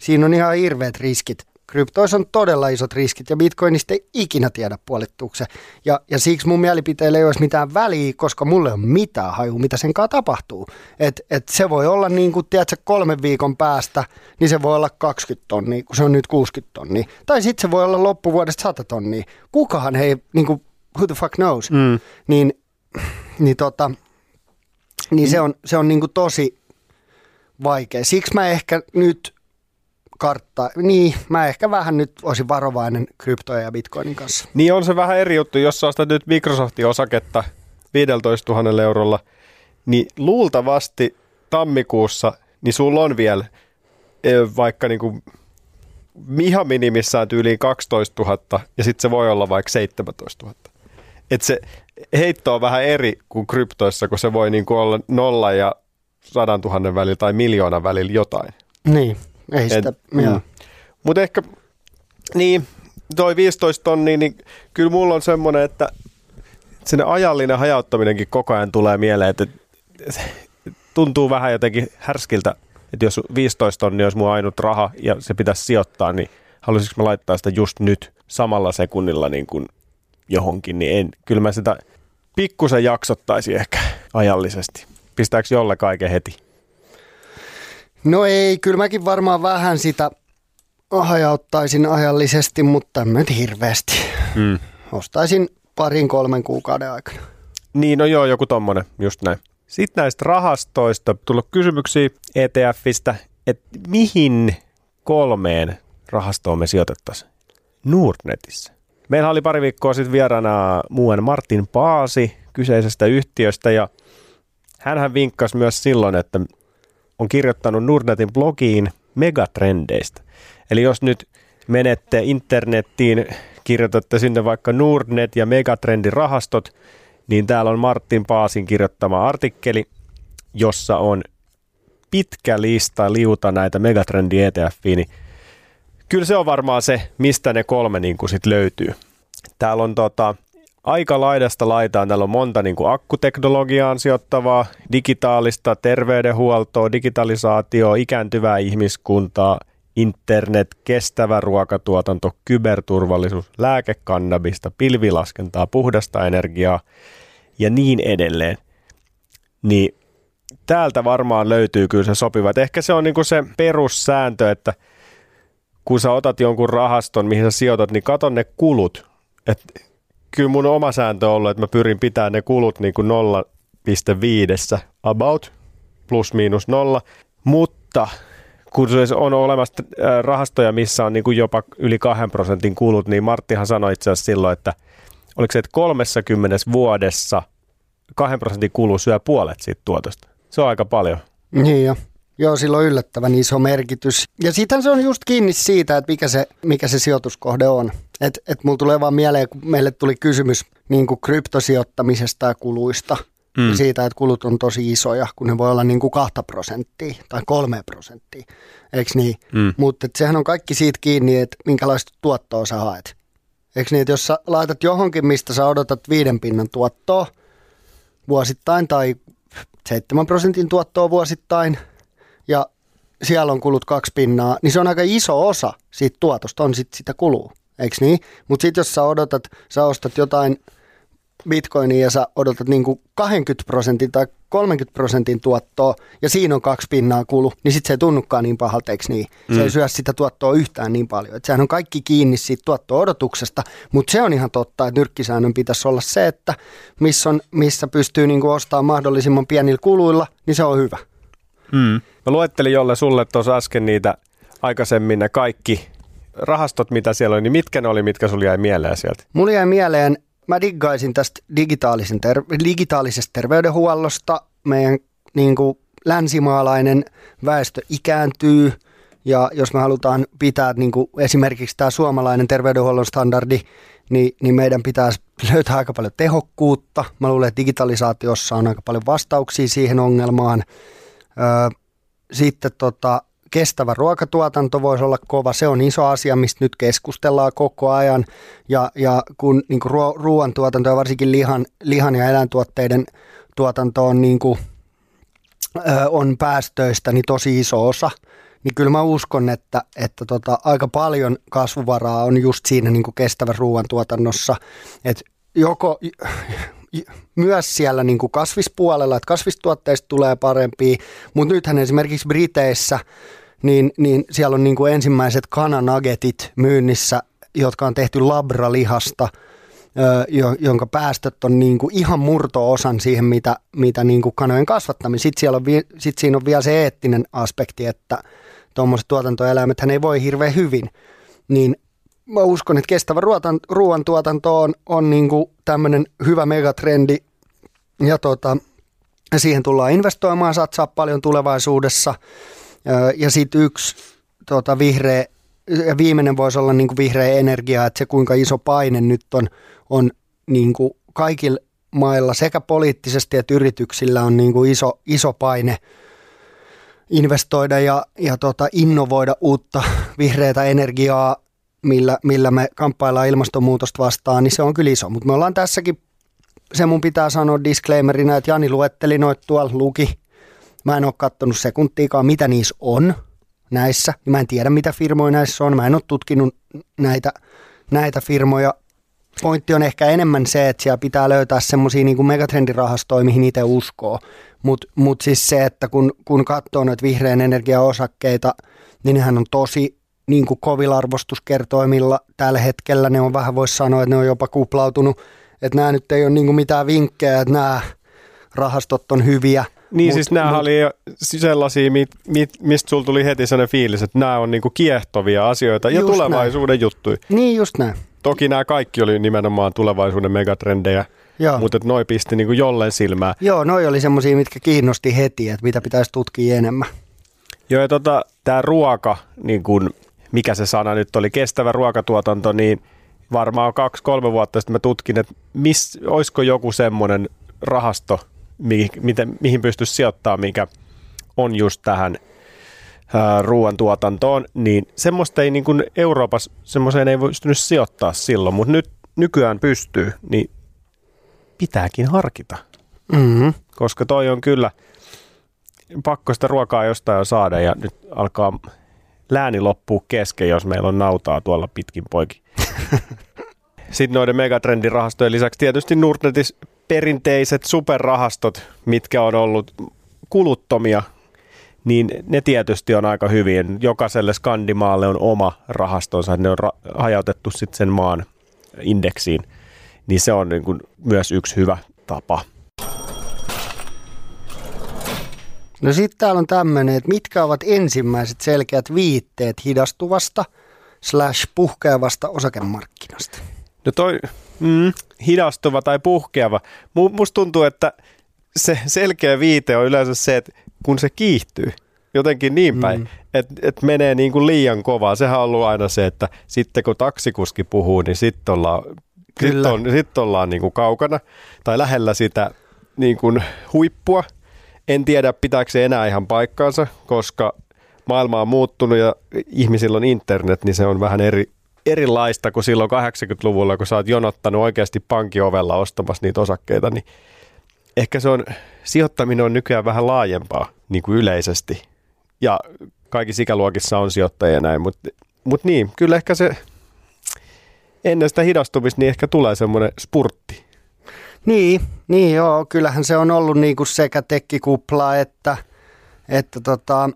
Siinä on ihan hirveät riskit. Kryptoissa on todella isot riskit ja bitcoinista ei ikinä tiedä puolittuuko se. Ja, ja siksi mun mielipiteillä ei olisi mitään väliä, koska mulle on mitään haju, mitä sen kanssa tapahtuu. Et, et se voi olla niin kuin, tiedätkö, kolmen viikon päästä, niin se voi olla 20 tonnia, kun se on nyt 60 tonnia. Tai sitten se voi olla loppuvuodesta 100 tonnia. Kukahan ei, niin kuin, who the fuck knows, Mm. niin, niin, tota, niin se on, se on niin kuin tosi vaikea. Siksi mä ehkä nyt kartta, niin mä ehkä vähän nyt olisin varovainen kryptoja ja bitcoinin kanssa. Niin on se vähän eri juttu, jos sä ostat nyt Microsoftin osaketta 15 000 eurolla, niin luultavasti tammikuussa, niin sulla on vielä eh, vaikka niinku ihan minimissään tyyliin 12 000 ja sitten se voi olla vaikka 17 000. Et se heitto on vähän eri kuin kryptoissa, kun se voi niinku olla nolla ja sadan tuhannen välillä tai miljoonan välillä jotain. Niin, ei sitä, mm. Mutta ehkä, niin, toi 15 tonnia, niin kyllä mulla on semmoinen, että sinne ajallinen hajauttaminenkin koko ajan tulee mieleen, että tuntuu vähän jotenkin härskiltä, että jos 15 tonnia olisi mun ainut raha ja se pitäisi sijoittaa, niin haluaisinko mä laittaa sitä just nyt samalla sekunnilla niin kuin johonkin, niin en. Kyllä mä sitä pikkusen jaksottaisi ehkä ajallisesti. Pistääkö jolle kaiken heti? No ei, kyllä mäkin varmaan vähän sitä hajauttaisin ajallisesti, mutta en nyt hirveästi. Mm. Ostaisin parin kolmen kuukauden aikana. Niin, no joo, joku tommonen, just näin. Sitten näistä rahastoista tullut kysymyksiä ETFistä, että mihin kolmeen rahastoon me sijoitettaisiin? Nordnetissä. Meillä oli pari viikkoa sitten vieraana muun Martin Paasi kyseisestä yhtiöstä ja hän vinkkasi myös silloin, että on kirjoittanut Nordnetin blogiin megatrendeistä. Eli jos nyt menette internettiin, kirjoitatte sinne vaikka Nordnet ja megatrendirahastot, niin täällä on Martin Paasin kirjoittama artikkeli, jossa on pitkä lista liuta näitä megatrendi ETFiä, niin kyllä se on varmaan se, mistä ne kolme niin sit löytyy. Täällä on tota, aika laidasta laitaan, täällä on monta niin kuin akkuteknologiaan sijoittavaa, digitaalista terveydenhuoltoa, digitalisaatio, ikääntyvää ihmiskuntaa, internet, kestävä ruokatuotanto, kyberturvallisuus, lääkekannabista, pilvilaskentaa, puhdasta energiaa ja niin edelleen. Niin täältä varmaan löytyy kyllä se sopiva. Et ehkä se on niin kuin se perussääntö, että kun sä otat jonkun rahaston, mihin sä sijoitat, niin katon ne kulut. Et kyllä mun oma sääntö on ollut, että mä pyrin pitämään ne kulut niin kuin 0,5 about, plus miinus nolla, mutta kun on olemassa äh, rahastoja, missä on niin kuin jopa yli kahden prosentin kulut, niin Marttihan sanoi itse asiassa silloin, että oliko se, että 30 vuodessa kahden prosentin kulu syö puolet siitä tuotosta. Se on aika paljon. Niin jo. Joo, sillä on yllättävän iso merkitys. Ja sitten se on just kiinni siitä, että mikä se, mikä se sijoituskohde on. Että et mulla tulee vaan mieleen, kun meille tuli kysymys niin kuin kryptosijoittamisesta ja kuluista. Mm. Ja siitä, että kulut on tosi isoja, kun ne voi olla niin kuin 2 prosenttia tai 3 prosenttia. Eikö niin? Mm. Mutta sehän on kaikki siitä kiinni, että minkälaista tuottoa sä haet. Eikö niin, että jos sä laitat johonkin, mistä sä odotat viiden pinnan tuottoa vuosittain tai 7 prosentin tuottoa vuosittain – ja siellä on kulut kaksi pinnaa, niin se on aika iso osa siitä tuotosta, on sit sitä kuluu, eikö niin? Mutta sitten jos sä odotat, sä ostat jotain bitcoinia ja sä odotat niin kuin 20 prosentin tai 30 prosentin tuottoa ja siinä on kaksi pinnaa kulu, niin sitten se ei tunnukaan niin pahalta, eikö niin? Se mm. ei syö sitä tuottoa yhtään niin paljon. Et sehän on kaikki kiinni siitä tuotto-odotuksesta, mutta se on ihan totta, että nyrkkisäännön pitäisi olla se, että missä, on, missä pystyy niin kuin ostamaan mahdollisimman pienillä kuluilla, niin se on hyvä. Mm. Mä luettelin jolle sulle tuossa äsken niitä aikaisemmin ne kaikki rahastot, mitä siellä oli, niin mitkä ne oli, mitkä sulle jäi mieleen sieltä? Mulla jäi mieleen, mä diggaisin tästä digitaalisen ter- digitaalisesta terveydenhuollosta. Meidän niin kuin länsimaalainen väestö ikääntyy ja jos me halutaan pitää niin kuin esimerkiksi tämä suomalainen terveydenhuollon standardi, niin, niin meidän pitäisi löytää aika paljon tehokkuutta. Mä luulen, että digitalisaatiossa on aika paljon vastauksia siihen ongelmaan. Öö, sitten tota, kestävä ruokatuotanto voisi olla kova. Se on iso asia, mistä nyt keskustellaan koko ajan. Ja, ja kun niin ruo- ruoantuotanto ja varsinkin lihan, lihan ja eläintuotteiden tuotanto on, niin kuin, ö, on päästöistä niin tosi iso osa, niin kyllä mä uskon, että, että tota, aika paljon kasvuvaraa on just siinä niin kuin kestävän ruoantuotannossa. Että joko myös siellä niin kuin kasvispuolella, että kasvistuotteista tulee parempia, mutta nythän esimerkiksi Briteissä, niin, niin siellä on niin kuin ensimmäiset kananagetit myynnissä, jotka on tehty labralihasta, jonka päästöt on niin kuin ihan murto-osan siihen, mitä, mitä niin kuin kanojen kasvattaminen. Sitten, siellä on, sit siinä on vielä se eettinen aspekti, että tuommoiset tuotantoeläimet ei voi hirveän hyvin. Niin mä uskon, että kestävä ruoan, ruoantuotanto on, on niin tämmöinen hyvä megatrendi ja tota, siihen tullaan investoimaan, satsaa paljon tulevaisuudessa. Ja sitten yksi tota, vihreä, ja viimeinen voisi olla niin kuin vihreä energia, että se kuinka iso paine nyt on, on niin kuin kaikilla mailla sekä poliittisesti että yrityksillä on niin kuin iso, iso paine investoida ja, ja tota, innovoida uutta vihreätä energiaa millä, millä me kamppaillaan ilmastonmuutosta vastaan, niin se on kyllä iso. Mutta me ollaan tässäkin, se mun pitää sanoa disclaimerina, että Jani luetteli noit tuolla, luki. Mä en ole katsonut sekuntiikaan, mitä niissä on näissä. Mä en tiedä, mitä firmoja näissä on. Mä en ole tutkinut näitä, näitä firmoja. Pointti on ehkä enemmän se, että siellä pitää löytää semmoisia niin megatrendirahastoja, mihin itse uskoo. Mutta mut siis se, että kun, kun katsoo noita vihreän energiaosakkeita, niin nehän on tosi niin kuin kovilla arvostuskertoimilla tällä hetkellä. Ne on vähän, voisi sanoa, että ne on jopa kuplautunut. Että nämä nyt ei ole niin kuin mitään vinkkejä, että nämä rahastot on hyviä. Niin mut, siis nämä mut, oli sellaisia, mit, mit, mistä sulla tuli heti sellainen fiilis, että nämä on niinku kiehtovia asioita ja tulevaisuuden näin. juttuja. Niin just näin. Toki nämä kaikki oli nimenomaan tulevaisuuden megatrendejä, Joo. mutta noi pisti niinku jolleen silmää. Joo, noi oli semmoisia, mitkä kiinnosti heti, että mitä pitäisi tutkia enemmän. Joo, ja tota, tämä ruoka, niin kun, mikä se sana nyt oli, kestävä ruokatuotanto, niin varmaan kaksi-kolme vuotta sitten mä tutkin, että mis, olisiko joku semmoinen rahasto, mi, miten, mihin pystyisi sijoittamaan, mikä on just tähän ruoantuotantoon, niin semmoista ei niin kuin Euroopassa, semmoiseen ei pystynyt sijoittaa silloin, mutta nyt nykyään pystyy, niin pitääkin harkita. Mm-hmm. Koska toi on kyllä – pakko sitä ruokaa jostain jo saada ja nyt alkaa lääni loppuu kesken, jos meillä on nautaa tuolla pitkin poikin. Sitten noiden megatrendirahastojen lisäksi tietysti Nordnetis perinteiset superrahastot, mitkä on ollut kuluttomia, niin ne tietysti on aika hyvin. Jokaiselle skandimaalle on oma rahastonsa, ne on ra- hajautettu sitten sen maan indeksiin, niin se on niin kuin myös yksi hyvä tapa No sitten täällä on tämmöinen, että mitkä ovat ensimmäiset selkeät viitteet hidastuvasta slash puhkeavasta osakemarkkinasta? No toi mm, hidastuva tai puhkeava. Musta tuntuu, että se selkeä viite on yleensä se, että kun se kiihtyy jotenkin niin päin, mm. että et menee niin kuin liian kovaa. Sehän on ollut aina se, että sitten kun taksikuski puhuu, niin sitten ollaan, Kyllä. Sit on, sit ollaan niin kuin kaukana tai lähellä sitä niin kuin huippua. En tiedä, pitääkö se enää ihan paikkaansa, koska maailma on muuttunut ja ihmisillä on internet, niin se on vähän eri, erilaista kuin silloin 80-luvulla, kun sä oot jonottanut oikeasti pankiovella ostamassa niitä osakkeita, niin ehkä se on, sijoittaminen on nykyään vähän laajempaa niin kuin yleisesti. Ja kaikissa ikäluokissa on sijoittajia näin, mutta mut niin, kyllä ehkä se ennen sitä hidastumista niin ehkä tulee semmoinen spurtti. Niin, niin joo, kyllähän se on ollut niin kuin sekä tekkikupla että, että tota,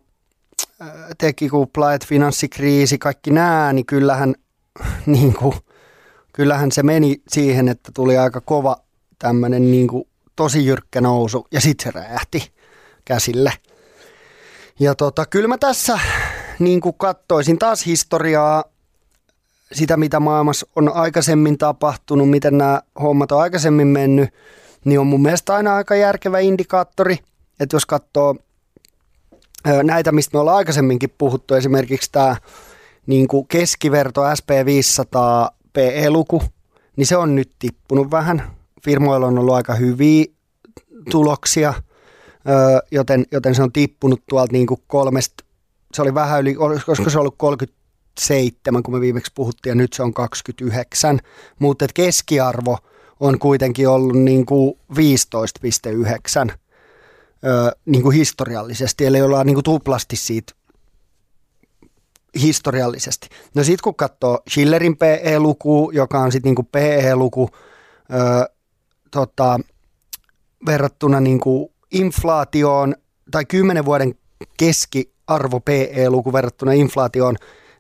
tekkikupla, että finanssikriisi, kaikki nämä, niin kyllähän, niin kuin, kyllähän se meni siihen, että tuli aika kova tämmöinen niin kuin, tosi jyrkkä nousu ja sitten se räjähti käsille. Ja tota, kyllä mä tässä niin kuin kattoisin taas historiaa sitä, mitä maailmassa on aikaisemmin tapahtunut, miten nämä hommat on aikaisemmin mennyt, niin on mun mielestä aina aika järkevä indikaattori, että jos katsoo näitä, mistä me ollaan aikaisemminkin puhuttu, esimerkiksi tämä niin kuin keskiverto SP500 PE-luku, niin se on nyt tippunut vähän. Firmoilla on ollut aika hyviä tuloksia, joten, joten se on tippunut tuolta niin kuin kolmesta, se oli vähän yli, koska se ollut 30 27, kun me viimeksi puhuttiin, ja nyt se on 29, mutta keskiarvo on kuitenkin ollut niin kuin 15,9 niin kuin historiallisesti, eli ollaan niin kuin tuplasti siitä historiallisesti. No sitten kun katsoo Schillerin PE-luku, joka on sitten niin PE-luku ö, tota, verrattuna niin kuin inflaatioon, tai 10 vuoden keskiarvo PE-luku verrattuna inflaatioon,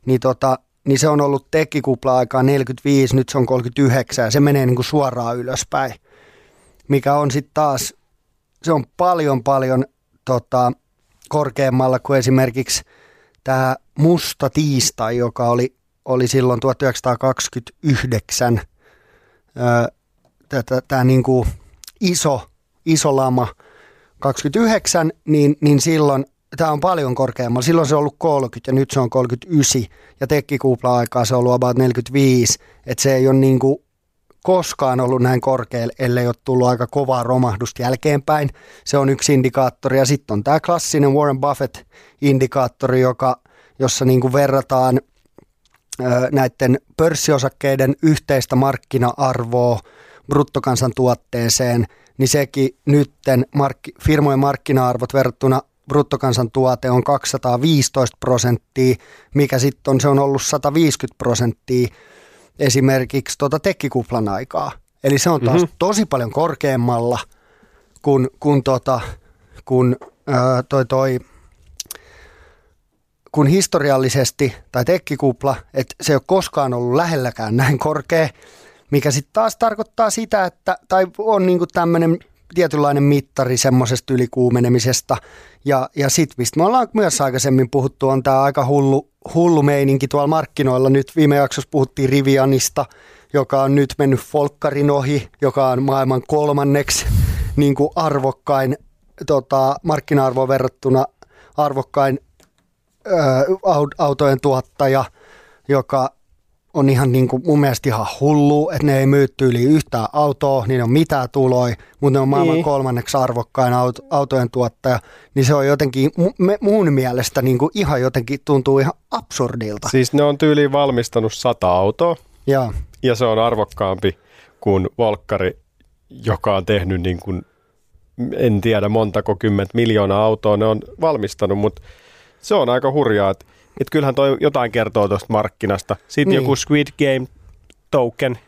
niin, tota, niin se on ollut tekkikupla-aikaa 45, nyt se on 39 ja se menee niin kuin suoraan ylöspäin. Mikä on sitten taas, se on paljon paljon tota, korkeammalla kuin esimerkiksi tämä musta tiistai, joka oli, oli silloin 1929 tämä niin kuin iso, iso lama 29, niin, niin silloin tämä on paljon korkeammalla. Silloin se on ollut 30 ja nyt se on 39 ja tekkikuupla-aikaa se on ollut about 45. Että se ei ole niin kuin koskaan ollut näin korkealla, ellei ole tullut aika kovaa romahdusta jälkeenpäin. Se on yksi indikaattori ja sitten on tämä klassinen Warren Buffett-indikaattori, joka, jossa niin kuin verrataan näiden pörssiosakkeiden yhteistä markkina-arvoa bruttokansantuotteeseen, niin sekin nytten mark- firmojen markkina-arvot verrattuna bruttokansantuote on 215 prosenttia, mikä sitten on, se on ollut 150 prosenttia esimerkiksi tuota tekkikuplan aikaa. Eli se on taas mm-hmm. tosi paljon korkeammalla kuin, kun, tota, kun ää, toi, toi kun historiallisesti, tai tekkikupla, että se ei ole koskaan ollut lähelläkään näin korkea, mikä sitten taas tarkoittaa sitä, että, tai on niinku tämmöinen tietynlainen mittari semmoisesta ylikuumenemisesta. Ja, ja sitten, mistä me ollaan myös aikaisemmin puhuttu, on tämä aika hullu, hullu meininki tuolla markkinoilla. Nyt viime jaksossa puhuttiin Rivianista, joka on nyt mennyt Folkkarin ohi, joka on maailman kolmanneksi niin kuin arvokkain tota, markkina-arvoon verrattuna arvokkain ö, autojen tuottaja, joka on ihan niin kuin mun mielestä ihan hullu, että ne ei myy yli yhtään autoa, niin on mitään tuloja, mutta ne on maailman niin. kolmanneksi arvokkain auto, autojen tuottaja, niin se on jotenkin mun mielestä niin kuin ihan jotenkin tuntuu ihan absurdilta. Siis ne on tyyliin valmistanut sata autoa ja, ja se on arvokkaampi kuin Volkkari, joka on tehnyt niin kuin, en tiedä montako kymmentä miljoonaa autoa ne on valmistanut, mutta se on aika hurjaa, että että kyllähän toi jotain kertoo tuosta markkinasta. Sitten niin. joku Squid Game token,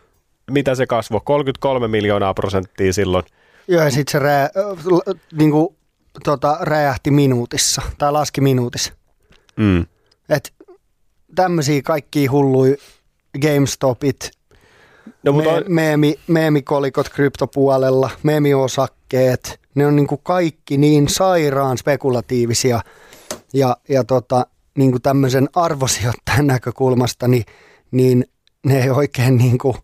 mitä se kasvoi? 33 miljoonaa prosenttia silloin. Joo, ja sitten se rää, niin kuin, tota, räjähti minuutissa, tai laski minuutissa. Mm. Et tämmöisiä kaikki hullui GameStopit, no, mutta me, meemi, meemikolikot kryptopuolella, meemiosakkeet, ne on niin kuin kaikki niin sairaan spekulatiivisia ja, ja tota, niin kuin tämmöisen arvosijoittajan näkökulmasta, niin, niin ne ei oikein niin kuin,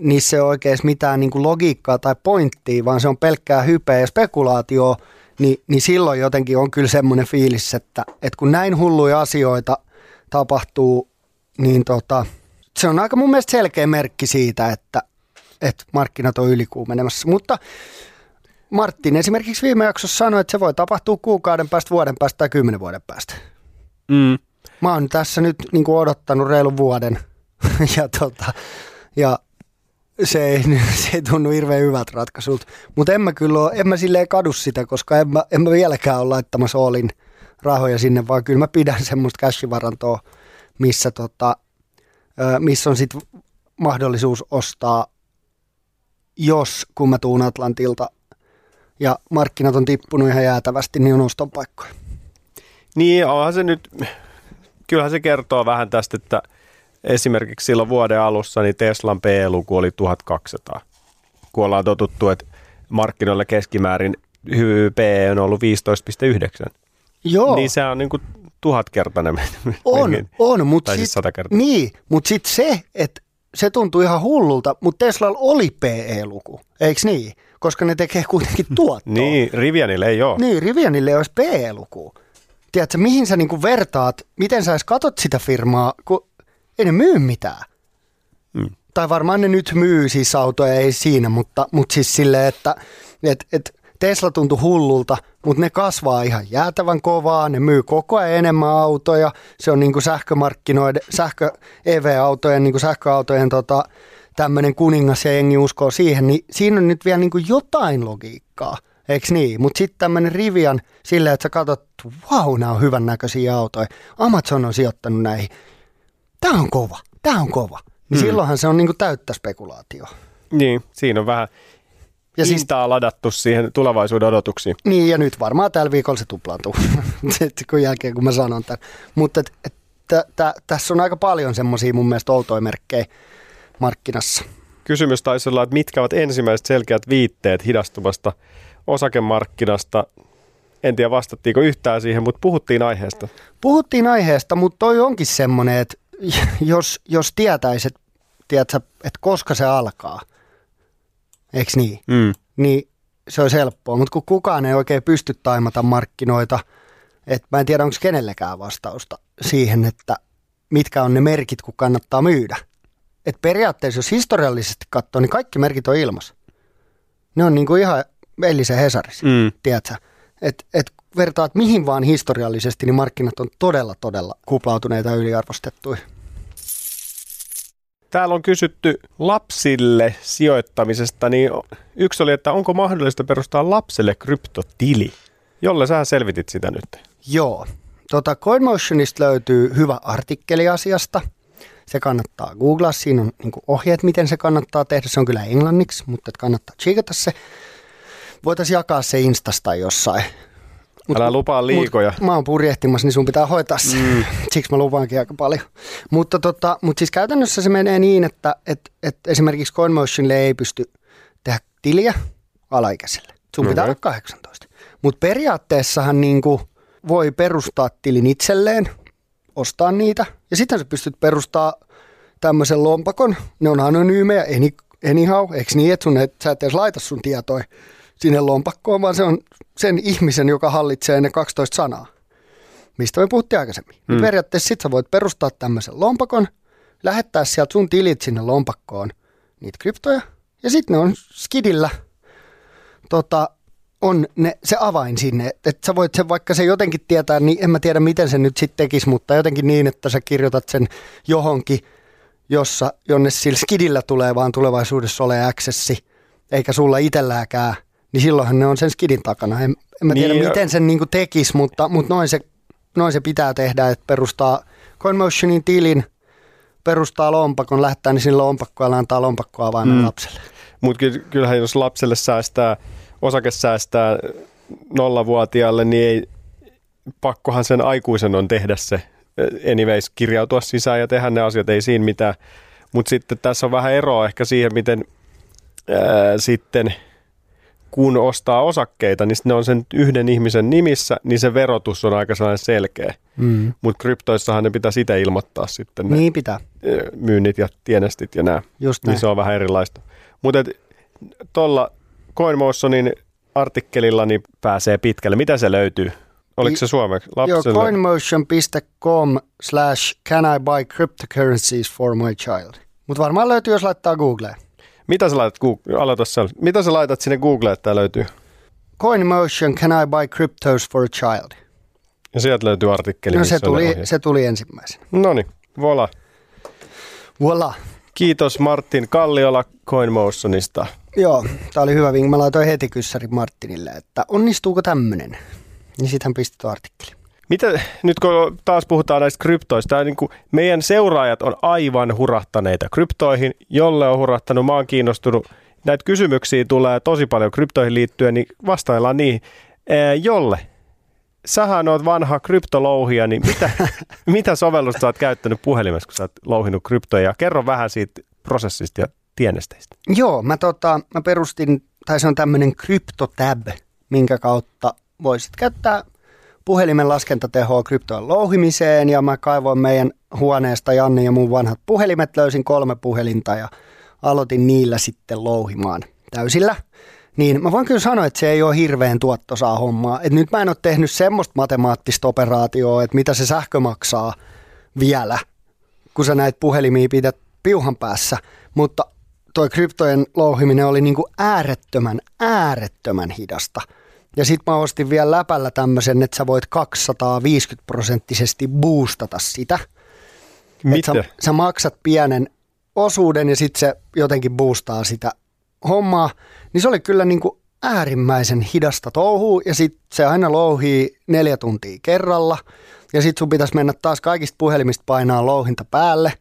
niissä ei ole oikein mitään niin kuin logiikkaa tai pointtia, vaan se on pelkkää hypeä ja spekulaatio, niin, niin silloin jotenkin on kyllä semmoinen fiilis, että, että kun näin hulluja asioita tapahtuu, niin tota, se on aika mun mielestä selkeä merkki siitä, että, että markkinat on ylikuumenemassa. Mutta Martin esimerkiksi viime jaksossa sanoi, että se voi tapahtua kuukauden päästä, vuoden päästä tai kymmenen vuoden päästä. Mm. Mä oon tässä nyt niin kuin odottanut reilun vuoden ja, tota, ja se ei, se ei tunnu hirveän hyvältä ratkaisulta. Mutta en mä kyllä ole, en mä silleen kadu sitä, koska en mä, en mä vieläkään ole laittamassa olin rahoja sinne, vaan kyllä mä pidän semmoista cashivarantoa, missä, tota, missä on sitten mahdollisuus ostaa, jos kun mä tuun Atlantilta ja markkinat on tippunut ihan jäätävästi, niin on oston paikkoja. Niin, onhan se nyt, kyllähän se kertoo vähän tästä, että esimerkiksi silloin vuoden alussa niin Teslan P-luku oli 1200. Kun ollaan totuttu, että markkinoilla keskimäärin P on ollut 15,9. Joo. Niin se on niin kuin tuhatkertainen. On, on, mutta siis niin, mut sitten se, että se tuntuu ihan hullulta, mutta Teslalla oli PE-luku, eikö niin? Koska ne tekee kuitenkin tuottoa. niin, Rivianille ei ole. Niin, Rivianille olisi PE-luku tiedätkö, mihin sä niinku vertaat, miten sä edes katot sitä firmaa, kun ei ne myy mitään. Mm. Tai varmaan ne nyt myy siis autoja, ei siinä, mutta, mutta siis silleen, että et, et Tesla tuntui hullulta, mutta ne kasvaa ihan jäätävän kovaa, ne myy koko ajan enemmän autoja, se on niinku sähkömarkkinoiden, sähkö EV-autojen, niinku sähköautojen tota, tämmöinen kuningas ja jengi uskoo siihen, niin siinä on nyt vielä niinku jotain logiikkaa. Eikö niin? Mutta sitten tämmöinen Rivian silleen, että sä katsot, wow, nämä on hyvän näköisiä autoja. Amazon on sijoittanut näihin. Tämä on kova, tämä on kova. Niin mm. silloinhan se on niinku täyttä spekulaatio. Niin, siinä on vähän ja siis, ladattu siihen tulevaisuuden odotuksiin. Niin, ja nyt varmaan tällä viikolla se tuplaantuu, kun jälkeen kun mä sanon tämän. Mutta et, et, t- t- tässä on aika paljon semmoisia mun mielestä outoja merkkejä markkinassa. Kysymys taisi olla, että mitkä ovat ensimmäiset selkeät viitteet hidastuvasta osakemarkkinasta. En tiedä vastattiinko yhtään siihen, mutta puhuttiin aiheesta. Puhuttiin aiheesta, mutta toi onkin semmoinen, että jos, jos tietäisi, että, tiedätkö, että koska se alkaa, eikö niin, mm. niin se olisi helppoa. Mutta kun kukaan ei oikein pysty taimata markkinoita, että mä en tiedä, onko kenellekään vastausta siihen, että mitkä on ne merkit, kun kannattaa myydä. Et periaatteessa, jos historiallisesti katsoo, niin kaikki merkit on ilmassa. Ne on niinku ihan Eilisen Hesarissa, mm. tiedätkö? Että et vertaat mihin vaan historiallisesti, niin markkinat on todella, todella kuplautuneita ja yliarvostettuja. Täällä on kysytty lapsille sijoittamisesta, niin yksi oli, että onko mahdollista perustaa lapselle kryptotili? Jolle sä selvitit sitä nyt. Joo. Tota, CoinMotionista löytyy hyvä artikkeli asiasta. Se kannattaa googlaa. Siinä on niin ohjeet, miten se kannattaa tehdä. Se on kyllä englanniksi, mutta kannattaa checkata se. Voitaisiin jakaa se Instasta jossain. Mut, Älä lupaa liikoja. Mut, mä oon purjehtimassa, niin sun pitää hoitaa se. Mm. Siksi mä lupaankin aika paljon. Mutta, tota, mutta siis käytännössä se menee niin, että et, et esimerkiksi CoinMotionille ei pysty tehdä tiliä alaikäiselle. Sun okay. pitää olla 18. Mutta periaatteessahan niin kuin voi perustaa tilin itselleen, ostaa niitä. Ja sitten sä pystyt perustaa tämmöisen lompakon. Ne on anonyymejä, anyhow. Eikö niin, että sun, et, sä et edes laita sun tietoja sinne lompakkoon, vaan se on sen ihmisen, joka hallitsee ne 12 sanaa, mistä me puhuttiin aikaisemmin. Mm. periaatteessa sit sä voit perustaa tämmöisen lompakon, lähettää sieltä sun tilit sinne lompakkoon niitä kryptoja, ja sitten ne on skidillä tota, on ne, se avain sinne, että sä voit sen, vaikka se jotenkin tietää, niin en mä tiedä miten se nyt sitten tekisi, mutta jotenkin niin, että sä kirjoitat sen johonkin, jossa, jonne sillä skidillä tulee vaan tulevaisuudessa ole accessi, eikä sulla itsellääkään niin silloinhan ne on sen skidin takana. En, en mä tiedä, niin, miten sen niin tekisi, mutta, mutta noin, se, noin se pitää tehdä, että perustaa CoinMotionin tilin, perustaa lompakon, lähettää niin sinne lompakkoa ja antaa lompakkoa vain mm. lapselle. Mutta kyllähän jos lapselle säästää, osake säästää nollavuotiaalle, niin ei, pakkohan sen aikuisen on tehdä se anyways, kirjautua sisään ja tehdä ne asiat, ei siinä mitään. Mutta sitten tässä on vähän eroa ehkä siihen, miten ää, sitten – kun ostaa osakkeita, niin ne on sen yhden ihmisen nimissä, niin se verotus on aika sellainen selkeä. Mm. Mutta kryptoissahan ne pitää sitä ilmoittaa sitten. Ne niin pitää. Myynnit ja tienestit ja nämä. Just niin se on vähän erilaista. Mutta tuolla CoinMotionin artikkelilla niin pääsee pitkälle. Mitä se löytyy? Oliko se suomeksi? Joo, coinmotion.com slash can I buy cryptocurrencies for my child. Mutta varmaan löytyy, jos laittaa Googleen. Mitä sä laitat, Google, aloita Mitä sä laitat sinne Googleen, että tämä löytyy? CoinMotion, can I buy cryptos for a child? Ja sieltä löytyy artikkeli. No se tuli, se tuli ensimmäisenä. No niin, voila. Voila. Kiitos Martin Kalliola CoinMotionista. Joo, tämä oli hyvä vinkki. Mä laitoin heti kyssäri Martinille, että onnistuuko tämmöinen. Niin sitten hän pisti tuon artikkeli. Mitä, nyt kun taas puhutaan näistä kryptoista, niin kuin meidän seuraajat on aivan hurahtaneita kryptoihin, jolle on hurahtanut, mä oon kiinnostunut. Näitä kysymyksiä tulee tosi paljon kryptoihin liittyen, niin vastaillaan niihin. Ee, jolle, sähän oot vanha kryptolouhija, niin mitä, mitä sovellusta sä oot käyttänyt puhelimessa, kun sä oot louhinut kryptoja? Kerro vähän siitä prosessista ja tienesteistä. Joo, mä, tota, mä perustin, tai se on tämmöinen CryptoTab, minkä kautta voisit käyttää – puhelimen laskentatehoa kryptojen louhimiseen ja mä kaivoin meidän huoneesta Janni ja mun vanhat puhelimet, löysin kolme puhelinta ja aloitin niillä sitten louhimaan täysillä. Niin mä voin kyllä sanoa, että se ei ole hirveän tuottosaa hommaa. Et nyt mä en ole tehnyt semmoista matemaattista operaatioa, että mitä se sähkö maksaa vielä, kun sä näitä puhelimia pidät piuhan päässä. Mutta toi kryptojen louhiminen oli niin kuin äärettömän, äärettömän hidasta – ja sit mä ostin vielä läpällä tämmöisen, että sä voit 250 prosenttisesti boostata sitä. Mitä? Sä, sä maksat pienen osuuden ja sitten se jotenkin boostaa sitä hommaa. Niin se oli kyllä niin kuin äärimmäisen hidasta touhua ja sitten se aina louhii neljä tuntia kerralla. Ja sitten sun pitäisi mennä taas kaikista puhelimista painaa louhinta päälle.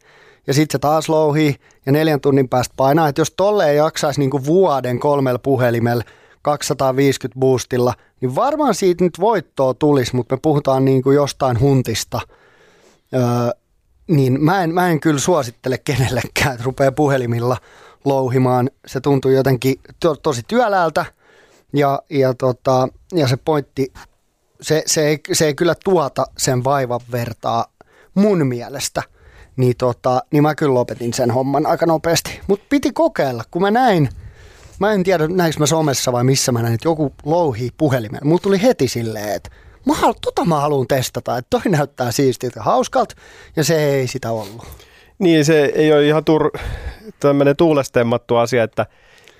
Ja sitten se taas louhii ja neljän tunnin päästä painaa. Että jos tolleen jaksaisi niin kuin vuoden kolmella puhelimella, 250 boostilla, niin varmaan siitä nyt voittoa tulisi, mutta me puhutaan niin kuin jostain huntista. Öö, niin mä en, mä en kyllä suosittele kenellekään, että rupeaa puhelimilla louhimaan. Se tuntuu jotenkin to, tosi työläältä ja, ja, tota, ja se pointti, se, se, ei, se ei kyllä tuota sen vaivan vertaa mun mielestä. Niin, tota, niin mä kyllä lopetin sen homman aika nopeasti. Mutta piti kokeilla, kun mä näin – mä en tiedä näinkö mä somessa vai missä mä näin, että joku louhii puhelimen. Mulla tuli heti silleen, että mä haluan, tota mä haluan testata, että toi näyttää siistiltä hauskalta ja se ei sitä ollut. Niin, se ei ole ihan tur, tämmöinen tuulestemmattu asia, että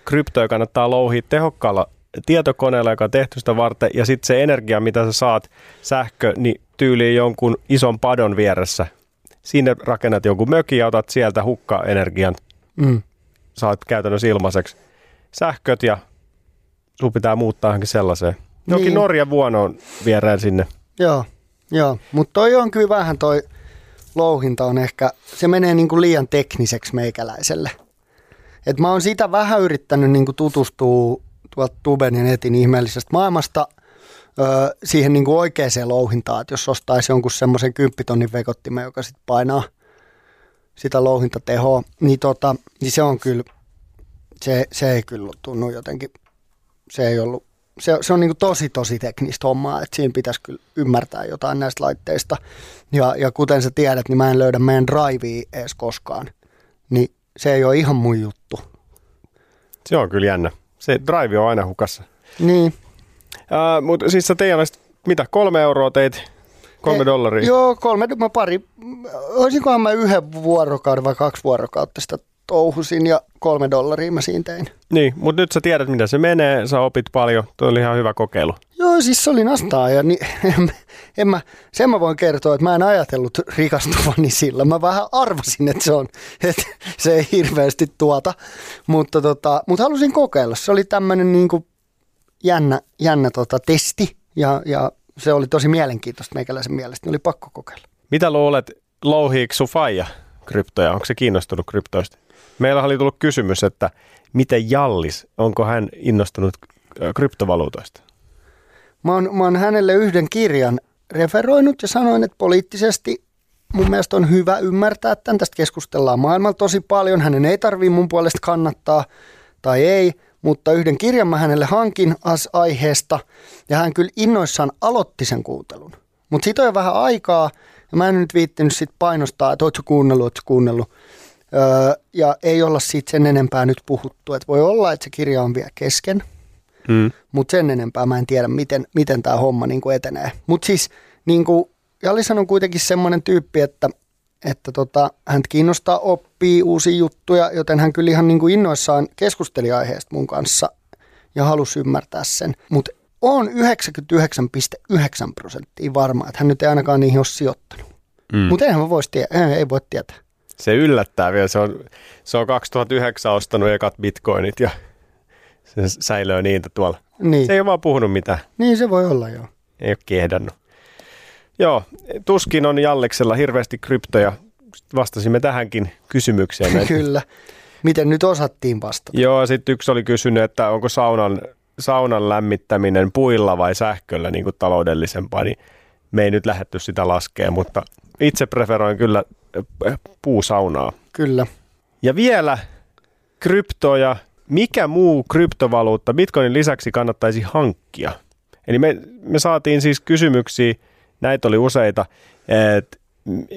kryptoja kannattaa louhia tehokkaalla tietokoneella, joka on tehty sitä varten, ja sitten se energia, mitä sä saat, sähkö, niin tyyliin jonkun ison padon vieressä sinne rakennat jonkun mökin ja otat sieltä hukkaenergian, Mm. saat käytännössä ilmaiseksi sähköt ja sun pitää muuttaa johonkin sellaiseen. Jokin Niin. Norjan vuonoon viereen sinne. Joo, joo. mutta toi on kyllä vähän toi louhinta on ehkä, se menee niinku liian tekniseksi meikäläiselle. Et mä oon sitä vähän yrittänyt niinku tutustua tuolta tuben ja netin ihmeellisestä maailmasta ö, siihen niinku oikeaan louhintaan, että jos ostaisi jonkun semmoisen kymppitonnin vekottimen, joka sitten painaa sitä louhintatehoa, niin, tota, niin se on kyllä, se, se ei kyllä tunnu jotenkin, se ei ollut se, se on niin tosi tosi teknistä hommaa, että siinä pitäisi kyllä ymmärtää jotain näistä laitteista. Ja, ja kuten sä tiedät, niin mä en löydä meidän drivea edes koskaan. Niin se ei ole ihan mun juttu. Se on kyllä jännä. Se drive on aina hukassa. Niin. Uh, Mutta siis sä teidän mitä, kolme euroa teit? Kolme dollaria? Joo, kolme, mä pari, olisinkohan mä yhden vuorokauden vai kaksi vuorokautta sitä touhusin ja kolme dollaria mä siinä tein. Niin, mutta nyt sä tiedät, mitä se menee, sä opit paljon. Tuo oli ihan hyvä kokeilu. Joo, siis se oli nastaa ja niin, en, en mä, sen mä voin kertoa, että mä en ajatellut rikastuvani sillä. Mä vähän arvasin, että se, on, että se ei hirveästi tuota, mutta, tota, mutta halusin kokeilla. Se oli tämmöinen niin jännä, jännä tota, testi ja, ja se oli tosi mielenkiintoista meikäläisen mielestä. Niin oli pakko kokeilla. Mitä luulet, louhiiko sun faija kryptoja? Onko se kiinnostunut kryptoista? Meillä oli tullut kysymys, että miten Jallis, onko hän innostunut kryptovaluutoista? Mä oon, mä oon hänelle yhden kirjan referoinut ja sanoin, että poliittisesti mun mielestä on hyvä ymmärtää, että tästä keskustellaan maailmalla tosi paljon. Hänen ei tarvii mun puolesta kannattaa tai ei, mutta yhden kirjan mä hänelle hankin as aiheesta ja hän kyllä innoissaan aloitti sen kuuntelun. Mutta siitä on jo vähän aikaa ja mä en nyt viittinyt sit painostaa, että ootko kuunnellut, ootko kuunnellut. Öö, ja ei olla siitä sen enempää nyt puhuttu. Et voi olla, että se kirja on vielä kesken, Hmm. mutta sen enempää mä en tiedä, miten, miten tämä homma niin kuin etenee. Mutta siis niin kuin, Jallishan on kuitenkin semmoinen tyyppi, että, että tota, hän kiinnostaa oppii uusia juttuja, joten hän kyllä ihan niin kuin innoissaan keskusteli aiheesta mun kanssa ja halusi ymmärtää sen. Mutta on 99,9 prosenttia varma, että hän nyt ei ainakaan niihin ole sijoittanut. Mm. Mutta eihän mä voisi tietää, ei voi tietää. Se yllättää vielä. Se on, se on 2009 ostanut ekat bitcoinit ja se säilöö niitä tuolla. Niin, Se ei ole vaan puhunut mitään. niin se voi olla joo. Ei ole kehdannut. Joo, tuskin on Jalleksella hirveästi kryptoja. Vastasimme tähänkin kysymykseen. Kyllä. Miten nyt osattiin vastata? Joo, sitten yksi oli kysynyt, että onko saunan, saunan lämmittäminen puilla vai sähköllä niin kuin taloudellisempaa, niin me ei nyt lähdetty sitä laskea, mutta itse preferoin kyllä puusaunaa. Kyllä. Ja vielä kryptoja. Mikä muu kryptovaluutta Bitcoinin lisäksi kannattaisi hankkia? Eli me, me saatiin siis kysymyksiä, näitä oli useita, että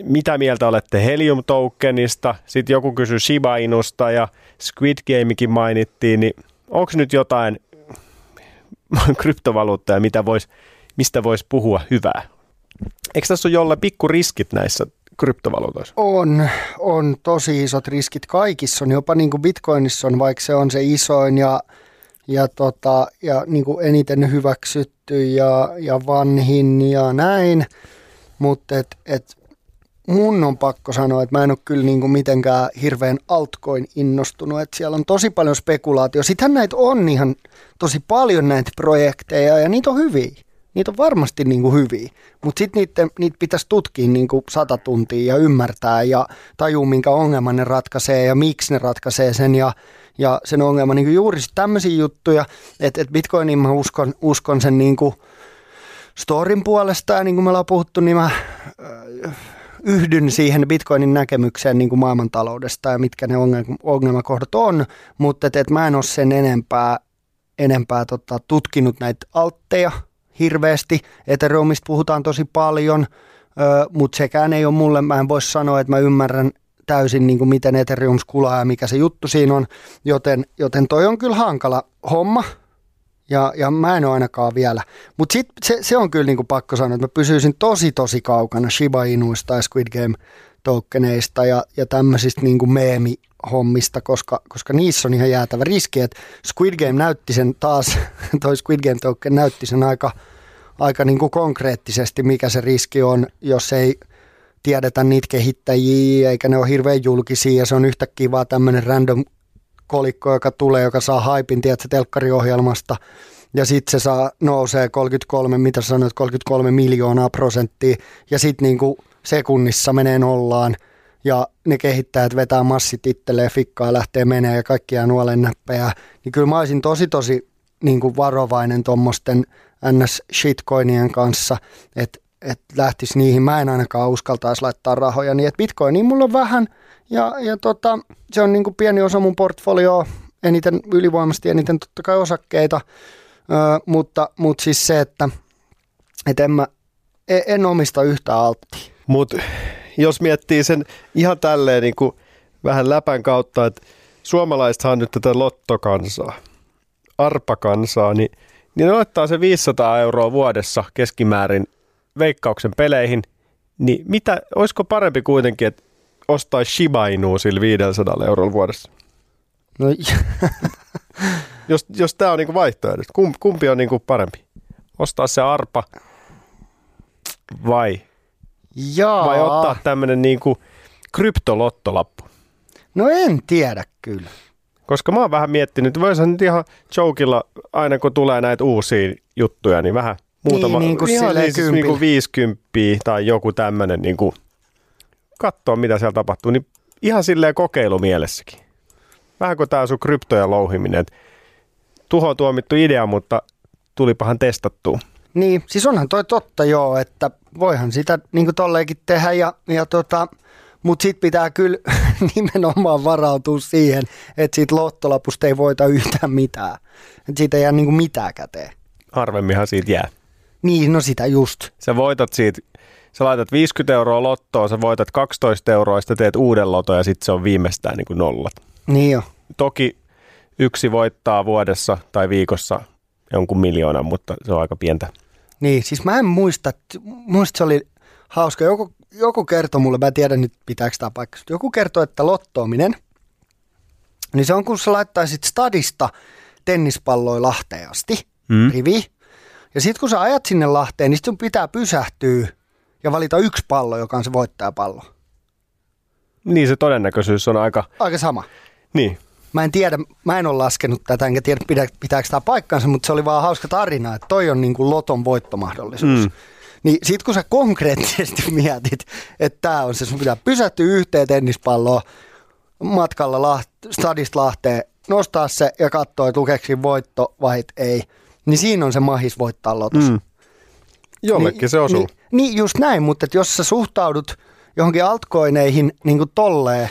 mitä mieltä olette Helium Tokenista, sitten joku kysyi Shiba Inusta ja Squid Gamekin mainittiin, niin onko nyt jotain kryptovaluuttaa, mitä vois, mistä voisi puhua hyvää? Eikö tässä ole jollain pikku riskit näissä kryptovaluutoissa? On, on tosi isot riskit kaikissa. On jopa niin kuin Bitcoinissa on, vaikka se on se isoin ja, ja, tota, ja niin kuin eniten hyväksytty ja, ja vanhin ja näin. Mutta et, et mun on pakko sanoa, että mä en ole kyllä niin kuin mitenkään hirveän altcoin innostunut. Että siellä on tosi paljon spekulaatio. Sittenhän näitä on ihan tosi paljon näitä projekteja ja niitä on hyviä. Niitä on varmasti niin kuin hyviä, mutta sitten niitä, niitä pitäisi tutkia niin kuin sata tuntia ja ymmärtää ja tajua, minkä ongelman ne ratkaisee ja miksi ne ratkaisee sen ja, ja sen ongelman. Niin kuin juuri tämmöisiä juttuja, että et Bitcoinin mä uskon, uskon sen niin kuin storin puolesta ja niin kuin me ollaan puhuttu, niin mä äh, yhdyn siihen Bitcoinin näkemykseen niin kuin maailmantaloudesta ja mitkä ne ongelma- ongelmakohdat on, mutta et, et mä en ole sen enempää, enempää tota, tutkinut näitä altteja hirveästi. Ethereumista puhutaan tosi paljon, mutta sekään ei ole mulle, mä en voi sanoa, että mä ymmärrän täysin niin kuin miten Ethereum kulaa ja mikä se juttu siinä on, joten, joten toi on kyllä hankala homma, ja, ja mä en ole ainakaan vielä. Mutta se, se on kyllä niinku pakko sanoa, että mä pysyisin tosi tosi kaukana Shiba Inuista ja Squid Game tokeneista ja, ja tämmöisistä niinku meemihommista, koska, koska niissä on ihan jäätävä riski, että Squid Game näytti sen taas, toi Squid Game token näytti sen aika, aika niinku konkreettisesti, mikä se riski on, jos ei tiedetä niitä kehittäjiä, eikä ne ole hirveän julkisia, ja se on yhtäkkiä vaan tämmöinen random kolikko, joka tulee, joka saa haipin, tiedätkö, telkkariohjelmasta, ja sitten se saa, nousee 33, mitä sanoit, 33 miljoonaa prosenttia, ja sitten niinku sekunnissa menee nollaan, ja ne kehittäjät vetää massit itselleen fikkaa lähtee menee ja kaikkia nuolen näppejä, niin kyllä mä olisin tosi tosi niin kuin varovainen tuommoisten NS-shitcoinien kanssa, että et lähtisi niihin. Mä en ainakaan uskaltaisi laittaa rahoja, niin että bitcoiniin mulla on vähän ja, ja tota, se on niin kuin pieni osa mun portfolioa, eniten ylivoimasti eniten totta kai osakkeita, öö, mutta, mutta siis se, että et en, mä, en, en omista yhtä alttia. Mutta jos miettii sen ihan tälleen niin kuin vähän läpän kautta, että suomalaisethan on nyt tätä lottokansaa, arpakansaa, niin, niin ne laittaa se 500 euroa vuodessa keskimäärin veikkauksen peleihin, niin mitä, olisiko parempi kuitenkin, että ostaisi Shiba Inua sillä 500 eurolla vuodessa? No, jos, jos tämä on niinku vaihtoehto, kumpi, kumpi on niinku parempi? Ostaa se arpa vai Jaa. vai ottaa tämmöinen niinku kryptolottolappu? No en tiedä kyllä. Koska mä oon vähän miettinyt, voisihan nyt ihan jokilla, aina kun tulee näitä uusia juttuja, niin vähän muutama, niin kuin ihan niin siis niin kuin 50 tai joku tämmöinen, niin kuin, katsoa mitä siellä tapahtuu, niin ihan silleen kokeilumielessäkin. Vähän kuin tämä sun kryptoja louhiminen, että tuho tuomittu idea, mutta tulipahan testattua. Niin, siis onhan toi totta joo, että voihan sitä niin kuin tolleenkin tehdä, ja, ja tota, mutta sitten pitää kyllä nimenomaan varautua siihen, että siitä lottolapusta ei voita yhtään mitään. Että siitä ei jää niin kuin mitään käteen. Harvemminhan siitä jää. Niin, no sitä just. Sä voitat siitä, sä laitat 50 euroa lottoon, sä voitat 12 euroa, ja sitten teet uuden loton ja sitten se on viimeistään niin kuin nollat. Niin jo. Toki yksi voittaa vuodessa tai viikossa jonkun miljoonan, mutta se on aika pientä. Niin, siis mä en muista, muista se oli hauska. Joku, joku kertoi mulle, mä en tiedä nyt pitääkö tämä paikka, joku kertoi, että lottoaminen, niin se on kun sä laittaisit stadista tennispalloja Lahteen asti, Mm. rivi, ja sitten kun sä ajat sinne Lahteen, niin sit sun pitää pysähtyä ja valita yksi pallo, joka on se voittajapallo. Niin se todennäköisyys on aika, Aika sama. niin, Mä en tiedä, mä en ole laskenut tätä, enkä tiedä pidä, pitääkö tämä paikkansa, mutta se oli vaan hauska tarina, että toi on niin kuin loton voittomahdollisuus. Mm. Niin sit kun sä konkreettisesti mietit, että tämä on se, sun pitää pysähtyä yhteen tennispalloon matkalla Laht- stadista Lahteen, nostaa se ja katsoa, että lukeeko siinä voitto vai ei. Niin siinä on se mahis voittaa lotossa. Mm. jollekin niin, se osuu. Niin, niin just näin, mutta jos sä suhtaudut johonkin altcoineihin niin kuin tolleen,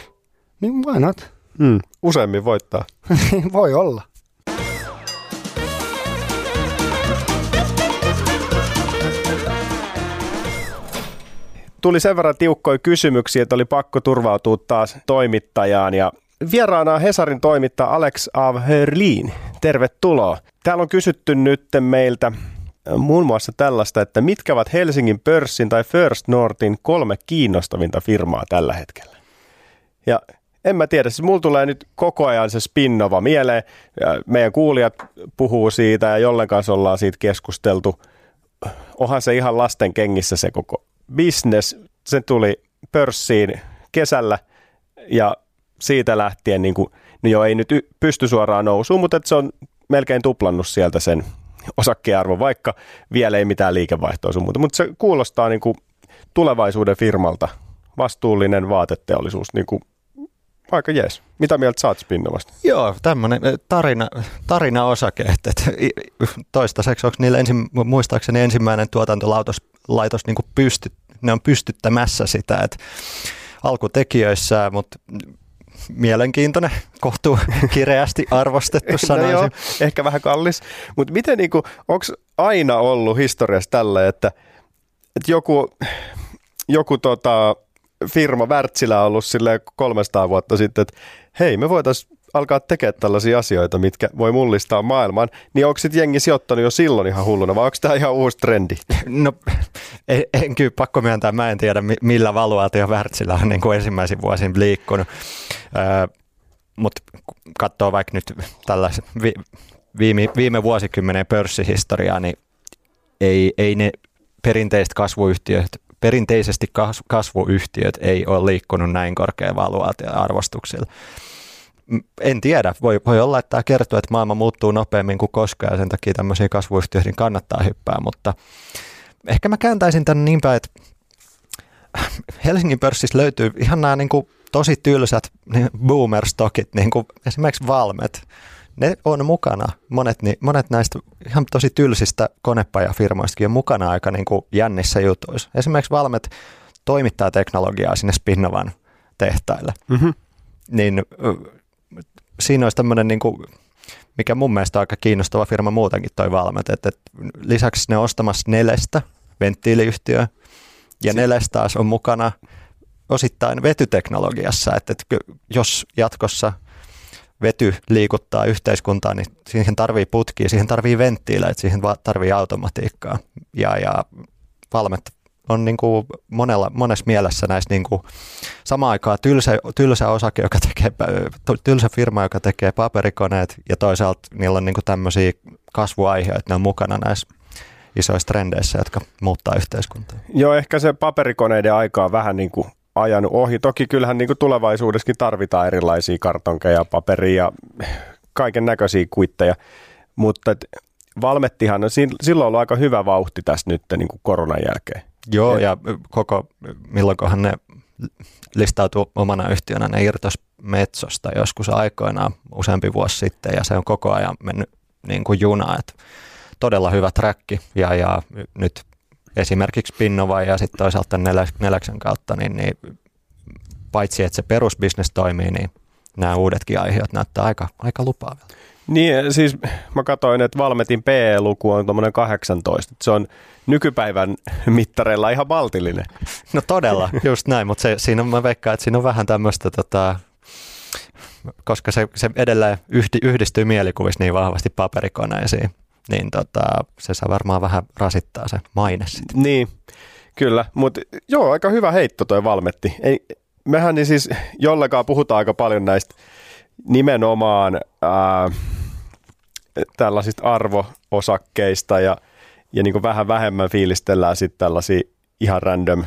niin why not? Mm. Useammin voittaa. Voi olla. Tuli sen verran tiukkoja kysymyksiä, että oli pakko turvautua taas toimittajaan ja Vieraana on Hesarin toimittaja Alex av Hörlin. Tervetuloa. Täällä on kysytty nyt meiltä äh, muun muassa tällaista, että mitkä ovat Helsingin pörssin tai First Northin kolme kiinnostavinta firmaa tällä hetkellä? Ja en mä tiedä, siis mulla tulee nyt koko ajan se spinnova mieleen. Ja meidän kuulijat puhuu siitä ja jollen kanssa ollaan siitä keskusteltu. Onhan se ihan lasten kengissä se koko business. Se tuli pörssiin kesällä ja siitä lähtien, niin kuin, no joo, ei nyt pysty suoraan nousuun, mutta se on melkein tuplannut sieltä sen osakkearvo, vaikka vielä ei mitään liikevaihtoa sun muuta. Mutta se kuulostaa niin kuin tulevaisuuden firmalta, vastuullinen vaateteollisuus, niin kuin aika jees. Mitä mieltä saat Spinnovasta? Joo, tämmöinen tarina, tarina-osake, että että toistaiseksi onko niillä ensin, muistaakseni ensimmäinen tuotantolaitos laitos niin pysty, ne on pystyttämässä sitä, että alkutekijöissä, mutta mielenkiintoinen, kohtuu kireästi arvostettu No sanoisin. joo, ehkä vähän kallis, mutta miten niinku, onko aina ollut historiassa tällä, että, että joku, joku tota, firma Wärtsilä on ollut silleen 300 vuotta sitten, että hei me voitaisiin alkaa tekemään tällaisia asioita, mitkä voi mullistaa maailman, niin onko sitten jengi sijoittanut jo silloin ihan hulluna vai onko tämä ihan uusi trendi? No en, en kyllä pakko myöntää, mä en tiedä mi- millä valuaatio Wärtsilä on niin kuin ensimmäisin vuosin liikkunut. Öö, Mutta katsoo vaikka nyt tällaisen vi- viime, viime vuosikymmenen pörssihistoriaa, niin ei, ei ne perinteiset kasvuyhtiöt perinteisesti kasvuyhtiöt ei ole liikkunut näin korkean valuaatio-arvostuksilla. En tiedä, voi, voi olla, että tämä kertoo, että maailma muuttuu nopeammin kuin koskaan ja sen takia tämmöisiä kasvuyhtiöihin kannattaa hyppää, mutta ehkä mä kääntäisin tämän niin päin, että Helsingin pörssissä löytyy ihan nämä niin kuin tosi tylsät niin boomer-stokit, niin kuin esimerkiksi Valmet. Ne on mukana, monet, niin, monet näistä ihan tosi tylsistä konepajafirmoistakin on mukana aika niin kuin jännissä jutuissa. Esimerkiksi Valmet toimittaa teknologiaa sinne Spinnovan tehtaille. Mm-hmm. Niin siinä olisi tämmöinen, niin kuin, mikä mun mielestä on aika kiinnostava firma muutenkin toi Valmet, että, että lisäksi ne ostamassa Nelestä, venttiiliyhtiö, ja Neles taas on mukana osittain vetyteknologiassa, että, että jos jatkossa vety liikuttaa yhteiskuntaa, niin siihen tarvii putkia, siihen tarvii venttiilejä, siihen tarvii automatiikkaa. Ja, ja Valmet on niin kuin monella, monessa mielessä näissä niin kuin samaan aikaan tylsä, tylsä osake, joka tekee, tylsä firma, joka tekee paperikoneet ja toisaalta niillä on niin kuin tämmöisiä kasvuaiheita, ne on mukana näissä isoissa trendeissä, jotka muuttaa yhteiskuntaa. Joo, ehkä se paperikoneiden aika on vähän niin kuin ajanut ohi. Toki kyllähän niin kuin tulevaisuudessakin tarvitaan erilaisia kartonkeja, paperia ja kaiken näköisiä kuitteja, mutta et Valmettihan on silloin ollut aika hyvä vauhti tässä nyt niin kuin koronan jälkeen. Joo, ja koko, milloinkohan ne listautuu omana yhtiönä, ne irtos Metsosta joskus aikoinaan useampi vuosi sitten, ja se on koko ajan mennyt niin kuin juna, että todella hyvä träkki, ja, ja nyt esimerkiksi Pinnova ja sitten toisaalta Neläksen kautta, niin, niin paitsi että se perusbisnes toimii, niin nämä uudetkin aiheet näyttää aika, aika lupaavilta. Niin, siis mä katsoin, että Valmetin PE-luku on tuommoinen 18. Se on nykypäivän mittareilla ihan maltillinen. No todella, just näin, mutta se, siinä on, mä veikkaan, että siinä on vähän tämmöistä, tota, koska se, se edelleen yhdistyy mielikuvissa niin vahvasti paperikoneisiin, niin tota, se saa varmaan vähän rasittaa se maine sitten. Niin, kyllä, mutta joo, aika hyvä heitto toi Valmetti. Ei, mehän niin siis jollekaan puhutaan aika paljon näistä nimenomaan ää, tällaisista arvoosakkeista ja, ja niin kuin vähän vähemmän fiilistellään sitten tällaisia ihan random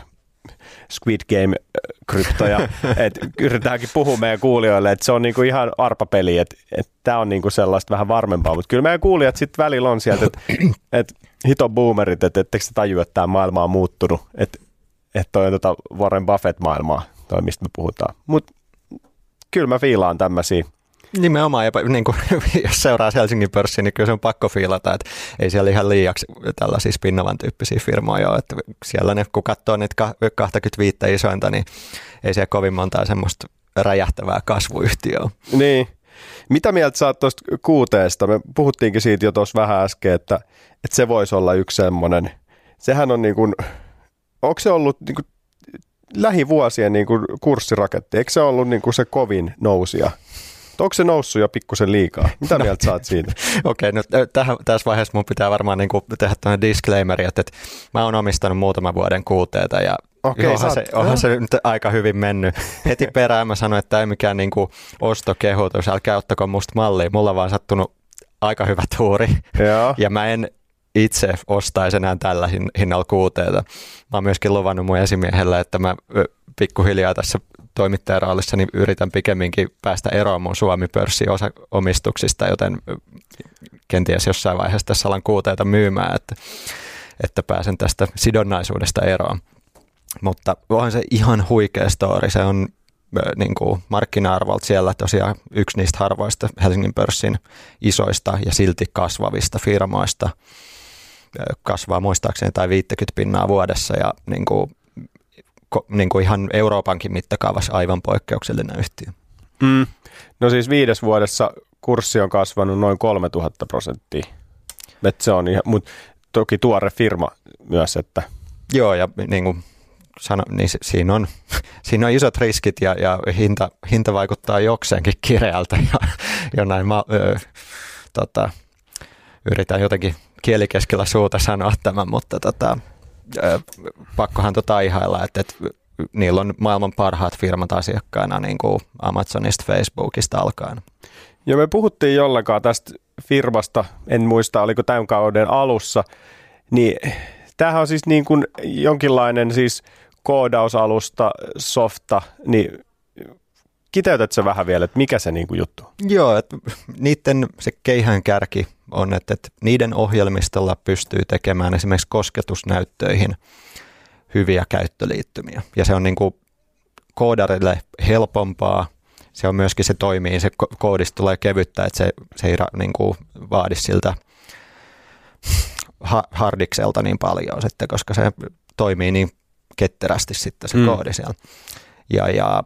Squid Game-kryptoja. et yritetäänkin puhua meidän kuulijoille, että se on niinku ihan arpapeli, että et tämä on niinku sellaista vähän varmempaa. Mutta kyllä meidän kuulijat sitten välillä on sieltä, että et, hito boomerit, että ettekö se tajua, että tämä maailma on muuttunut. Että et toi on tota Warren Buffett-maailmaa, toi mistä me puhutaan. Mutta kyllä mä fiilaan tämmöisiä Nimenomaan, ja niin kuin, jos seuraa Helsingin pörssiä, niin kyllä se on pakko fiilata, että ei siellä ihan liiaksi tällaisia spinnavan tyyppisiä firmoja ole. Että siellä ne, kun katsoo niitä 25 isointa, niin ei siellä kovin montaa semmoista räjähtävää kasvuyhtiöä. Niin. Mitä mieltä sä oot tuosta kuuteesta? Me puhuttiinkin siitä jo tuossa vähän äsken, että, että se voisi olla yksi semmoinen. Sehän on niin kuin, onko se ollut niin kuin lähivuosien niin kuin kurssiraketti? Eikö se ollut niin kuin se kovin nousia? Onko se noussut jo pikkusen liikaa? Mitä no, mieltä saat siitä? Okei, okay, no tähän, tässä vaiheessa mun pitää varmaan niin kuin tehdä tämmöinen disclaimer, että, että mä oon omistanut muutaman vuoden kuuteeta ja Okei, onhan, se, onhan se nyt aika hyvin mennyt. Heti perään mä sanoin, että ei mikään niin kuin ostokehotus, älkää ottako musta mallia. Mulla on vaan sattunut aika hyvä tuuri. Joo. Ja mä en itse ostaisi enää tällä hinnalla kuuteeta. Mä oon myöskin luvannut mun esimiehelle, että mä pikkuhiljaa tässä toimittajaroolissa, niin yritän pikemminkin päästä eroon mun Suomi-pörssin omistuksista, joten kenties jossain vaiheessa tässä alan kuuteita myymään, että, että pääsen tästä sidonnaisuudesta eroon. Mutta onhan se ihan huikea story. Se on niin kuin markkina-arvolta siellä tosiaan yksi niistä harvoista Helsingin pörssin isoista ja silti kasvavista firmoista. Kasvaa muistaakseni tai 50 pinnaa vuodessa ja niin kuin niin kuin ihan Euroopankin mittakaavassa aivan poikkeuksellinen yhtiö. Mm. No siis viides vuodessa kurssi on kasvanut noin 3000 prosenttia. Et se on ihan, mutta toki tuore firma myös, että... Joo, ja niin kuin sano, niin siinä, on, siinä on isot riskit ja, ja hinta, hinta vaikuttaa jokseenkin kireältä ja, ja näin mä, ö, tota, yritän jotenkin kielikeskellä suuta sanoa tämän, mutta tota, pakkohan tota ihailla, että, että niillä on maailman parhaat firmat asiakkaina niin kuin Amazonista, Facebookista alkaen. Ja me puhuttiin jollakaan tästä firmasta, en muista oliko tämän kauden alussa, niin tämähän on siis niin kuin jonkinlainen siis koodausalusta, softa, niin kiteytät se vähän vielä, että mikä se niin kuin juttu on? Joo, että niiden se keihään kärki on, että, että niiden ohjelmistolla pystyy tekemään esimerkiksi kosketusnäyttöihin hyviä käyttöliittymiä. Ja se on niin kuin koodarille helpompaa, se on myöskin, se toimii, se koodista tulee kevyttä, että se, se ei niin kuin vaadi siltä hardikselta niin paljon sitten, koska se toimii niin ketterästi sitten se mm. koodi siellä. Ja, ja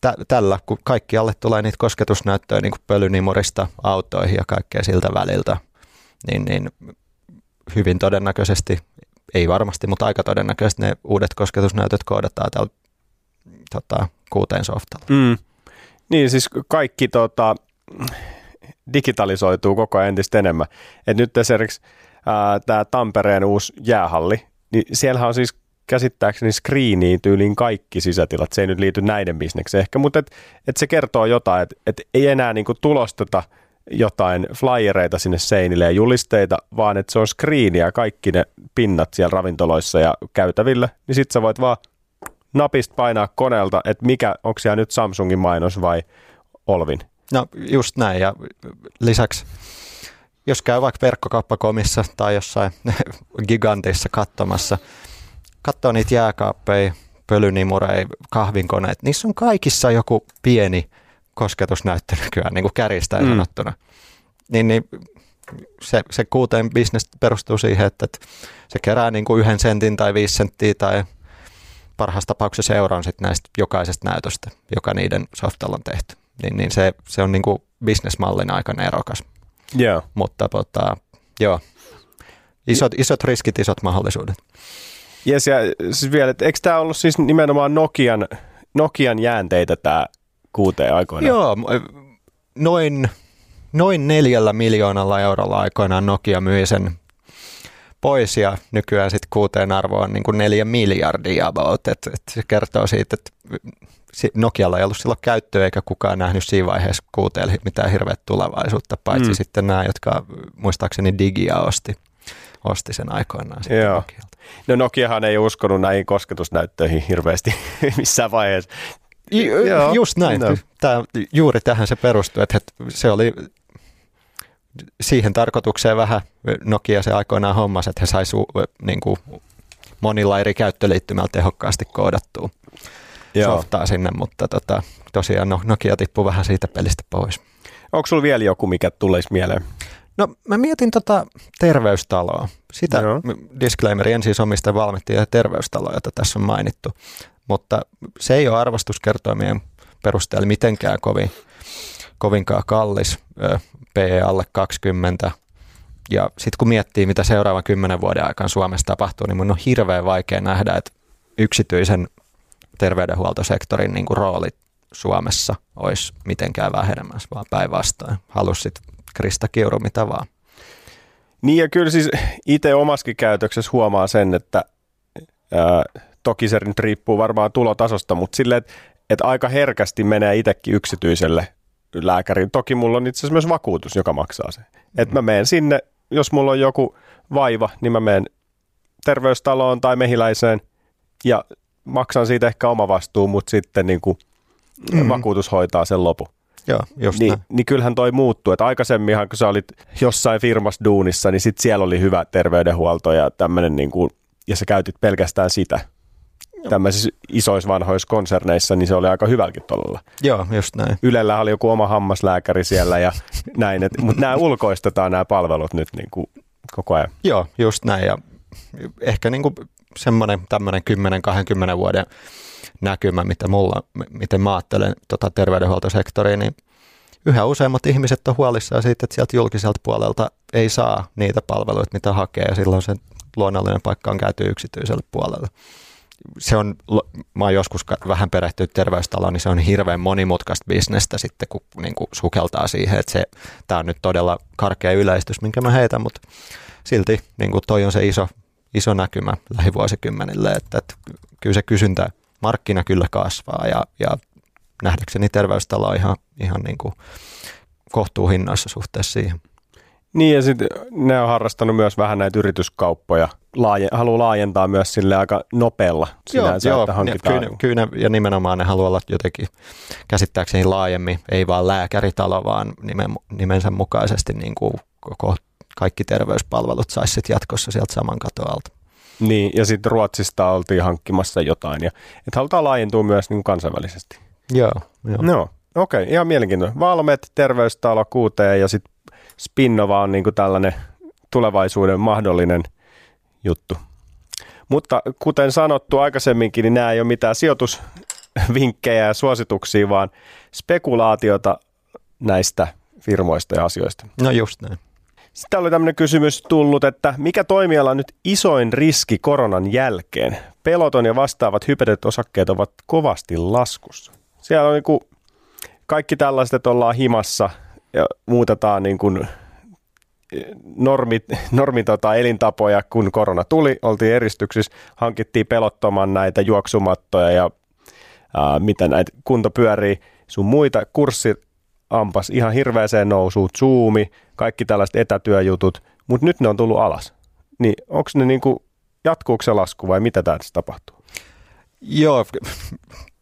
tä, tällä, kun kaikkialle tulee niitä kosketusnäyttöjä niin pölynimurista autoihin ja kaikkea siltä väliltä, niin, niin hyvin todennäköisesti, ei varmasti, mutta aika todennäköisesti ne uudet kosketusnäytöt koodataan täällä tota, kuuteen softalla. Mm. Niin, siis kaikki tota, digitalisoituu koko ajan entistä enemmän. Et nyt esimerkiksi tämä Tampereen uusi jäähalli, niin siellä on siis käsittääkseni screeniin tyyliin kaikki sisätilat. Se ei nyt liity näiden bisnekseen ehkä, mutta et, et se kertoo jotain, että et ei enää niinku tulosteta jotain flyereita sinne seinille ja julisteita, vaan että se on screeniä kaikki ne pinnat siellä ravintoloissa ja käytävillä, niin sit sä voit vaan napista painaa koneelta, että mikä, onko siellä nyt Samsungin mainos vai Olvin. No just näin ja lisäksi jos käy vaikka verkkokauppakomissa tai jossain gigantissa katsomassa, katsoo niitä jääkaappeja, pölynimureja, kahvinkoneet, niissä on kaikissa joku pieni kosketusnäyttö nykyään, niin kuin kärjistäen mm. sanottuna. Niin, niin se, se kuuteen bisnes perustuu siihen, että, että se kerää niin kuin yhden sentin tai viisi senttiä tai parhaassa tapauksessa euron sit näistä jokaisesta näytöstä, joka niiden softalla on tehty. Niin, niin se, se on niin kuin bisnesmallin aika erokas. Yeah. Mutta tota, joo, isot, isot riskit, isot mahdollisuudet. Jes, ja siis vielä, että eikö tämä ollut siis nimenomaan Nokian, Nokian jäänteitä tämä kuuteen aikoina? Joo, noin, noin neljällä miljoonalla eurolla aikoinaan Nokia myi sen pois ja nykyään sitten kuuteen arvo on niin kuin neljä miljardia about. Et, et se kertoo siitä, että Nokialla ei ollut silloin käyttöä eikä kukaan nähnyt siinä vaiheessa kuuteen mitään hirveät tulevaisuutta, paitsi mm. sitten nämä, jotka muistaakseni Digia osti, osti sen aikoinaan sitten. Nokialta. No Nokiahan ei uskonut näihin kosketusnäyttöihin hirveästi missään vaiheessa. Ju, Joo. Just näin. No. Tämä, juuri tähän se perustui, että se oli siihen tarkoitukseen vähän Nokia se aikoinaan hommas, että he sai niin kuin monilla eri käyttöliittymillä tehokkaasti koodattua Joo. softaa sinne, mutta tota, tosiaan no, Nokia tippui vähän siitä pelistä pois. Onko sulla vielä joku, mikä tulisi mieleen? No mä mietin tota terveystaloa. Sitä Joo. disclaimeri en siis omista valmittajia terveystaloa, jota tässä on mainittu. Mutta se ei ole arvostuskertoimien perusteella mitenkään kovin, kovinkaan kallis. PE alle 20. Ja sitten kun miettii, mitä seuraavan kymmenen vuoden aikana Suomessa tapahtuu, niin mun on hirveän vaikea nähdä, että yksityisen terveydenhuoltosektorin niin kuin rooli Suomessa olisi mitenkään vähenemässä, vaan päinvastoin. Halusit Krista Kiuru mitä vaan. Niin ja kyllä siis itse omaskin käytöksessä huomaa sen, että ää, toki se nyt riippuu varmaan tulotasosta, mutta silleen, että, että aika herkästi menee itsekin yksityiselle lääkäriin. Toki mulla on itse asiassa myös vakuutus, joka maksaa se. Että mä menen sinne, jos mulla on joku vaiva, niin mä menen terveystaloon tai mehiläiseen ja maksan siitä ehkä oma vastuu, mutta sitten niin kuin mm. vakuutus hoitaa sen lopun. Joo, just niin, niin kyllähän toi muuttuu. Että aikaisemminhan, kun sä olit jossain firmassa duunissa, niin sit siellä oli hyvä terveydenhuolto ja tämmöinen, niin kuin, ja sä käytit pelkästään sitä. Tämmöisissä isoissa vanhoissa konserneissa, niin se oli aika hyvälläkin tolalla. Joo, just näin. Ylellä oli joku oma hammaslääkäri siellä ja näin. Et, mutta nämä ulkoistetaan nämä palvelut nyt niin kuin koko ajan. Joo, just näin. Ja ehkä niin kuin semmoinen tämmöinen 10-20 vuoden näkymä, mitä mulla, miten mä ajattelen tota terveydenhuoltosektoria, niin yhä useammat ihmiset on huolissaan siitä, että sieltä julkiselta puolelta ei saa niitä palveluita, mitä hakee, ja silloin se luonnollinen paikka on käyty yksityiselle puolelle. Se on, mä oon joskus vähän perehtynyt terveystaloon, niin se on hirveän monimutkaista bisnestä sitten, kun niin kuin sukeltaa siihen, että se, tämä on nyt todella karkea yleistys, minkä mä heitän, mutta silti niin kuin toi on se iso, iso näkymä lähivuosikymmenille, että, että kyllä se kysyntä markkina kyllä kasvaa ja, ja nähdäkseni terveystalo on ihan, ihan niin kuin kohtuuhinnoissa suhteessa siihen. Niin ja sitten ne on harrastanut myös vähän näitä yrityskauppoja laaje, haluaa laajentaa myös sille aika nopealla sinänsä, joo, että hankitaan. Kyllä, kyllä ja nimenomaan ne haluaa olla jotenkin käsittääkseni laajemmin, ei vaan lääkäritalo, vaan nimen, nimensä mukaisesti niin kuin koko, kaikki terveyspalvelut saisi jatkossa sieltä saman katoalta. Niin, ja sitten Ruotsista oltiin hankkimassa jotain, ja että halutaan laajentua myös niin kansainvälisesti. Joo, joo. No, okei, okay, ihan mielenkiintoinen. Valmet, terveystalo, QT ja sitten Spinnova on niin kuin tällainen tulevaisuuden mahdollinen juttu. Mutta kuten sanottu aikaisemminkin, niin nämä ei ole mitään sijoitusvinkkejä ja suosituksia, vaan spekulaatiota näistä firmoista ja asioista. No just näin. Sitten oli tämmöinen kysymys tullut, että mikä toimiala on nyt isoin riski koronan jälkeen? Peloton ja vastaavat hypetet osakkeet ovat kovasti laskussa. Siellä on niin kuin kaikki tällaiset, että ollaan himassa ja muutetaan niin kuin normi, normi tota, elintapoja, kun korona tuli, oltiin eristyksissä, hankittiin pelottoman näitä juoksumattoja ja ää, mitä näitä kuntopyöriä, sun muita, kurssi ampas ihan hirveäseen nousuun, Zoomi, kaikki tällaiset etätyöjutut, mutta nyt ne on tullut alas. Niin onko ne niinku, jatkuuko se lasku vai mitä tässä tapahtuu? Joo,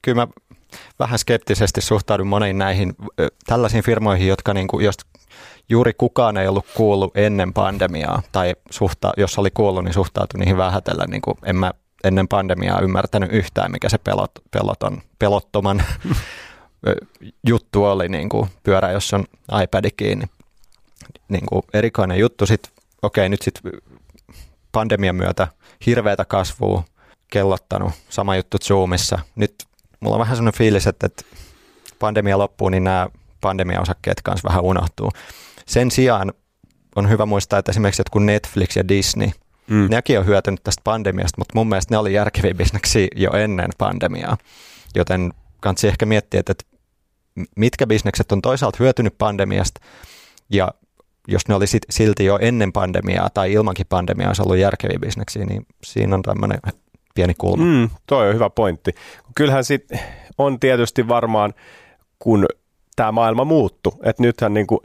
kyllä mä vähän skeptisesti suhtaudun moniin näihin tällaisiin firmoihin, jotka niinku, jos juuri kukaan ei ollut kuullut ennen pandemiaa, tai suhta, jos oli kuullut, niin suhtautui niihin vähätellä. Niin kuin en mä ennen pandemiaa ymmärtänyt yhtään, mikä se pelot, peloton, pelottoman juttu oli, niin kuin pyörä, jos on iPad kiinni. Niin kuin erikoinen juttu. Sitten, okei, nyt sitten pandemian myötä hirveätä kasvua, kellottanut, sama juttu Zoomissa. Nyt mulla on vähän sellainen fiilis, että, että pandemia loppuu, niin nämä pandemiaosakkeet kanssa vähän unohtuu. Sen sijaan on hyvä muistaa, että esimerkiksi jotkut Netflix ja Disney, mm. nekin on hyötynyt tästä pandemiasta, mutta mun mielestä ne oli järkeviä bisneksiä jo ennen pandemiaa. Joten kannattaa ehkä miettiä, että mitkä bisnekset on toisaalta hyötynyt pandemiasta ja jos ne oli silti jo ennen pandemiaa tai ilmankin pandemiaa olisi ollut järkeviä bisneksiä, niin siinä on tämmöinen pieni kulma. Mm, toi on hyvä pointti. Kyllähän sit on tietysti varmaan, kun tämä maailma muuttu, että nythän niin kuin,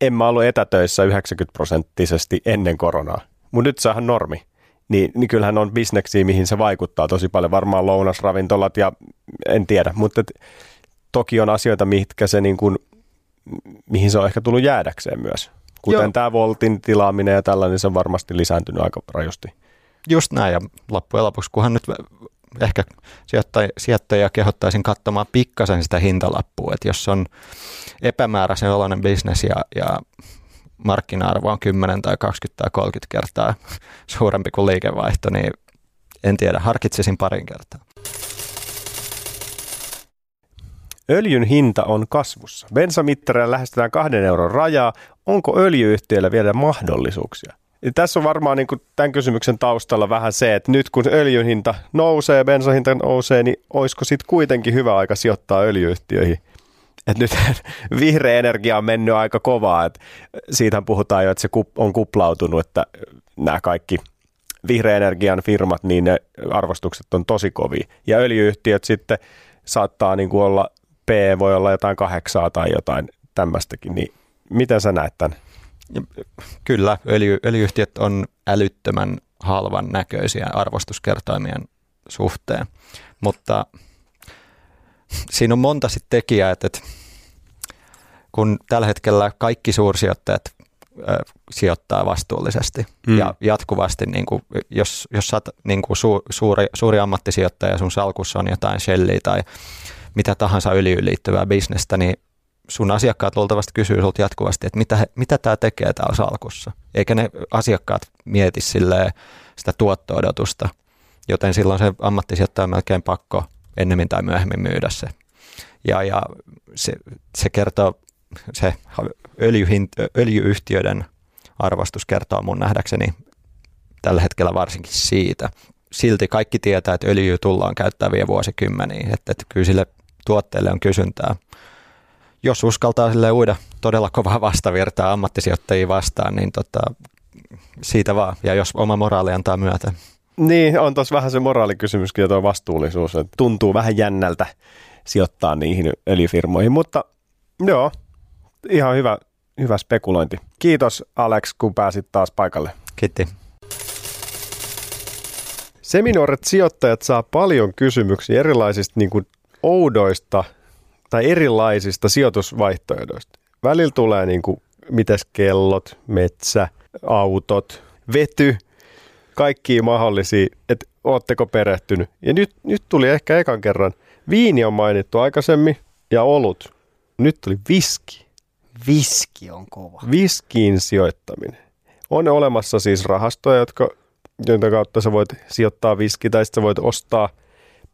en mä ollut etätöissä 90 prosenttisesti ennen koronaa, mutta nyt sehän normi. Niin, niin kyllähän on bisneksiä, mihin se vaikuttaa tosi paljon, varmaan lounasravintolat ja en tiedä, mutta toki on asioita, mitkä se niin kuin, mihin se on ehkä tullut jäädäkseen myös. Kuten tämä Voltin tilaaminen ja tällainen, se on varmasti lisääntynyt aika rajusti. Just näin, ja loppujen lopuksi, kunhan nyt ehkä sijoittajia kehottaisin katsomaan pikkasen sitä hintalappua, että jos on epämääräisen oloinen bisnes ja, ja markkina-arvo on 10 tai 20 tai 30 kertaa suurempi kuin liikevaihto, niin en tiedä, harkitsisin parin kertaa. Öljyn hinta on kasvussa. Bensamittareilla lähestytään kahden euron rajaa. Onko öljyyhtiöillä vielä mahdollisuuksia? Ja tässä on varmaan niin kuin tämän kysymyksen taustalla vähän se, että nyt kun öljyn hinta nousee, bensahinta nousee, niin olisiko sitten kuitenkin hyvä aika sijoittaa öljyyhtiöihin? Et nyt vihreä energia on mennyt aika kovaa, että siitä puhutaan jo, että se on kuplautunut, että nämä kaikki vihreän energian firmat, niin ne arvostukset on tosi kovia. Ja öljyyhtiöt sitten saattaa niin kuin olla, P voi olla jotain kahdeksaa tai jotain tämmöistäkin, niin miten sä näet tämän? Kyllä, öljy, öljyyhtiöt on älyttömän halvan näköisiä arvostuskertoimien suhteen, mutta siinä on monta sitten tekijää, että, että kun tällä hetkellä kaikki suursijoittajat ö, sijoittaa vastuullisesti mm. ja jatkuvasti, niin kuin, jos, jos sä oot niin kuin su, suuri, suuri ammattisijoittaja ja sun salkussa on jotain shelliä tai mitä tahansa öljyyn liittyvää bisnestä, niin sun asiakkaat luultavasti kysyy sulta jatkuvasti, että mitä, mitä tämä tekee täällä salkussa. Eikä ne asiakkaat mieti sitä tuotto-odotusta, joten silloin se ammattisijoittaja on melkein pakko ennemmin tai myöhemmin myydä se. Ja, ja se, se kertoo, se öljyhint, öljyyhtiöiden arvostus kertoo mun nähdäkseni tällä hetkellä varsinkin siitä. Silti kaikki tietää, että öljyä tullaan käyttäviä vuosikymmeniä, että, että kyllä sille tuotteelle on kysyntää jos uskaltaa sille uida todella kovaa vastavirtaa ammattisijoittajia vastaan, niin tota, siitä vaan. Ja jos oma moraali antaa myötä. Niin, on tuossa vähän se moraalikysymyskin ja tuo vastuullisuus. Että tuntuu vähän jännältä sijoittaa niihin öljyfirmoihin, mutta joo, ihan hyvä, hyvä spekulointi. Kiitos Alex, kun pääsit taas paikalle. Kiitti. Seminuoret sijoittajat saa paljon kysymyksiä erilaisista niin kuin oudoista tai erilaisista sijoitusvaihtoehdoista. Välillä tulee niin kuin, mites kellot, metsä, autot, vety, kaikki mahdollisia, että ootteko perehtynyt. Ja nyt, nyt tuli ehkä ekan kerran, viini on mainittu aikaisemmin ja olut. Nyt tuli viski. Viski on kova. Viskiin sijoittaminen. On olemassa siis rahastoja, jotka, joiden kautta sä voit sijoittaa viski tai sitten sä voit ostaa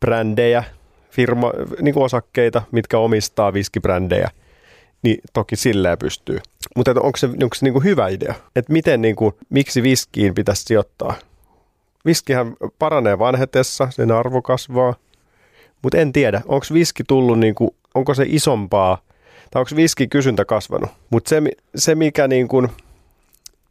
brändejä, firma, niin kuin osakkeita, mitkä omistaa viskibrändejä. Niin toki silleen pystyy. Mutta onko se, onko se niin kuin hyvä idea? Että miten, niin kuin, miksi viskiin pitäisi sijoittaa? Viskihän paranee vanhetessa, sen arvo kasvaa. Mutta en tiedä, onko viski tullut, niin kuin, onko se isompaa, tai onko viski kysyntä kasvanut. Mutta se, se, mikä niin kuin,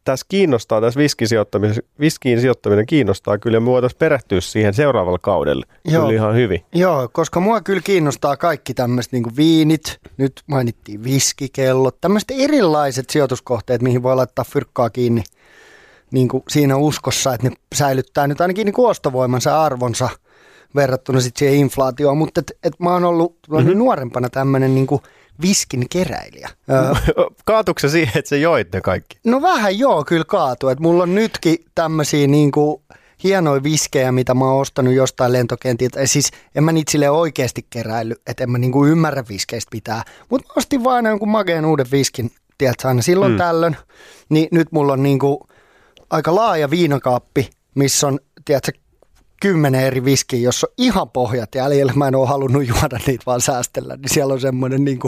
tässä kiinnostaa, tässä viskiin sijoittaminen, viskiin sijoittaminen kiinnostaa kyllä, ja me voitaisiin perehtyä siihen seuraavalla kaudella Joo. kyllä ihan hyvin. Joo, koska mua kyllä kiinnostaa kaikki tämmöiset niin viinit, nyt mainittiin viskikellot, tämmöiset erilaiset sijoituskohteet, mihin voi laittaa fyrkkaa kiinni niin kuin siinä uskossa, että ne säilyttää nyt ainakin niin ostovoimansa arvonsa verrattuna sitten siihen inflaatioon, mutta et, et mä oon ollut mm-hmm. nuorempana tämmöinen niin kuin viskin keräilijä. Kaatuuko se siihen, että se joit ne kaikki? No vähän joo, kyllä kaatu. Et mulla on nytkin tämmöisiä niin kuin hienoja viskejä, mitä mä oon ostanut jostain lentokentiltä. Siis en mä niitä sille oikeasti keräily, että en mä niinku ymmärrä viskeistä pitää. Mutta ostin vaan aina jonkun makeen uuden viskin, tiedätkö, aina silloin mm. tällöin. Niin nyt mulla on niinku aika laaja viinakaappi, missä on, tiedätkö, kymmenen eri viskiä, jos on ihan pohjat jäljellä. Mä en ole halunnut juoda niitä vaan säästellä, niin siellä on semmoinen niin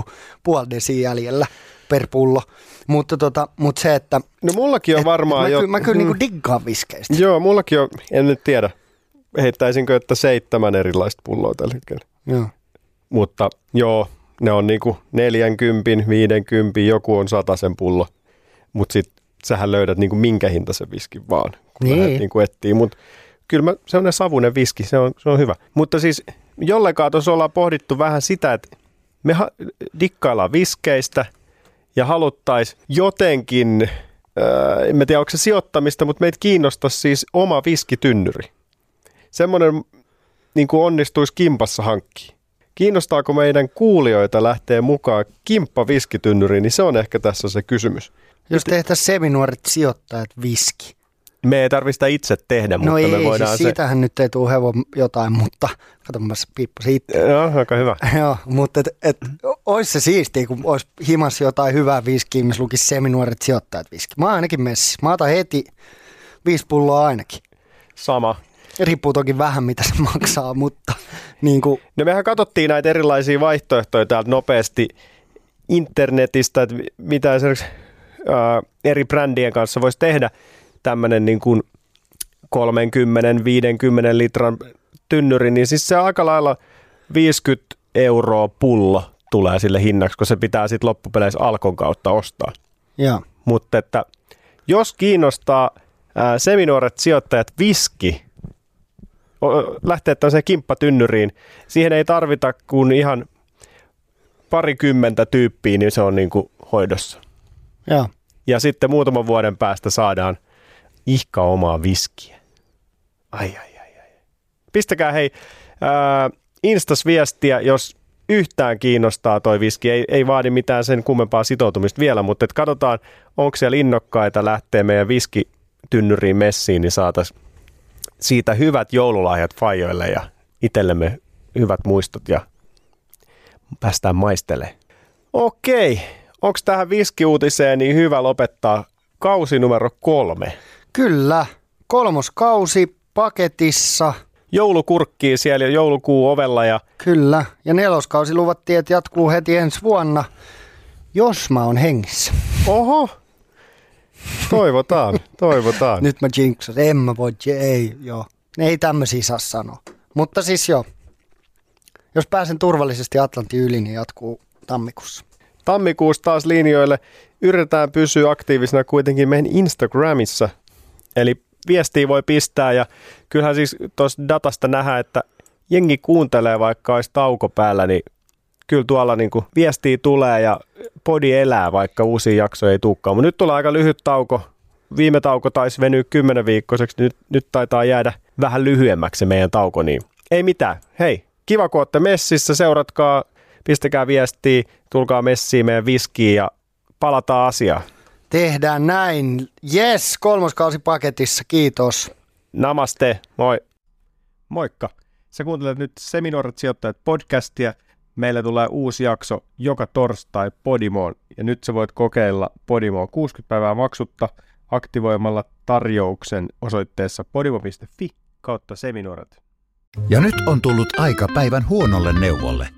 puoli desi jäljellä per pullo. Mutta, tota, mutta se, että... No mullakin on et, varmaan mä, jo... Kyllä, mä kyllä mm. niin diggaan viskeistä. Joo, mullakin on, en nyt tiedä, heittäisinkö, että seitsemän erilaista pulloa tällä hetkellä. Joo. Mutta joo, ne on niinku 40, 50, joku on sen pullo. Mutta sitten sähän löydät niinku minkä hinta se viski vaan, kun niin. niinku etsii. Mutta kyllä mä, se on savunen viski, se on, se on hyvä. Mutta siis jollekaan tuossa ollaan pohdittu vähän sitä, että me ha- dikkaillaan viskeistä ja haluttaisiin jotenkin, äh, en tiedä onko se sijoittamista, mutta meitä kiinnostaisi siis oma viskitynnyri. Semmoinen niin kuin onnistuisi kimpassa hankki. Kiinnostaako meidän kuulijoita lähteä mukaan kimppa viskitynnyriin, niin se on ehkä tässä se kysymys. Jos tehtäisiin seminuoret sijoittajat viski. Me ei tarvitse sitä itse tehdä, no mutta ei, me voidaan siis siitähän se... nyt ei tule hevon jotain, mutta kato mä piippasin itse. Joo, aika hyvä. Joo, mutta et, et, olisi se siistiä, kun olisi himas jotain hyvää viskiä, missä lukisi seminuoret sijoittajat viski. Mä ainakin messi. Mä otan heti viisi pulloa ainakin. Sama. Riippuu toki vähän, mitä se maksaa, mutta niin kuin... No mehän katsottiin näitä erilaisia vaihtoehtoja täältä nopeasti internetistä, että mitä esimerkiksi ää, eri brändien kanssa voisi tehdä tämmöinen niin kuin 30-50 litran tynnyri, niin siis se aika lailla 50 euroa pullo tulee sille hinnaksi, kun se pitää sitten loppupeleissä Alkon kautta ostaa. Ja. Mutta että jos kiinnostaa ää, seminuoret sijoittajat viski, lähtee tämmöiseen kimppatynnyriin, siihen ei tarvita kuin ihan parikymmentä tyyppiä, niin se on niin kuin hoidossa. Ja. Ja sitten muutaman vuoden päästä saadaan ihka omaa viskiä. Ai, ai, ai, ai. Pistäkää hei ää, Instas viestiä, jos yhtään kiinnostaa toi viski. Ei, ei vaadi mitään sen kummempaa sitoutumista vielä, mutta et katsotaan, onko siellä innokkaita lähteä meidän viskitynnyriin messiin, niin saataisiin siitä hyvät joululahjat fajoille ja itsellemme hyvät muistot ja päästään maistelemaan. Okei, onko tähän viskiuutiseen niin hyvä lopettaa kausi numero kolme? Kyllä, kolmoskausi paketissa. Joulukurkkii siellä ja joulukuu ovella. Ja... Kyllä, ja neloskausi luvattiin, että jatkuu heti ensi vuonna, jos mä oon hengissä. Oho, toivotaan, toivotaan. Nyt mä jinxas, en mä voi, ei, joo. Ei tämmöisiä saa sanoa. Mutta siis joo, jos pääsen turvallisesti Atlantin yli, niin jatkuu tammikuussa. Tammikuussa taas linjoille. Yritetään pysyä aktiivisena kuitenkin meidän Instagramissa. Eli viestiä voi pistää ja kyllähän siis tuossa datasta nähdään, että jengi kuuntelee vaikka olisi tauko päällä, niin kyllä tuolla niin kuin viestiä tulee ja podi elää, vaikka uusia jaksoja ei tulekaan. Mutta nyt tulee aika lyhyt tauko. Viime tauko taisi venyä kymmenen viikkoiseksi, nyt, nyt taitaa jäädä vähän lyhyemmäksi meidän tauko, niin ei mitään. Hei, kiva kun olette messissä, seuratkaa, pistäkää viestiä, tulkaa messiin meidän viskiin ja palataan asiaan. Tehdään näin. Yes, kolmoskausi paketissa, kiitos. Namaste, moi. Moikka. Sä kuuntelet nyt Seminuoret sijoittajat podcastia. Meillä tulee uusi jakso joka torstai Podimoon ja nyt sä voit kokeilla Podimoon 60 päivää maksutta aktivoimalla tarjouksen osoitteessa podimo.fi kautta seminuoret. Ja nyt on tullut aika päivän huonolle neuvolle.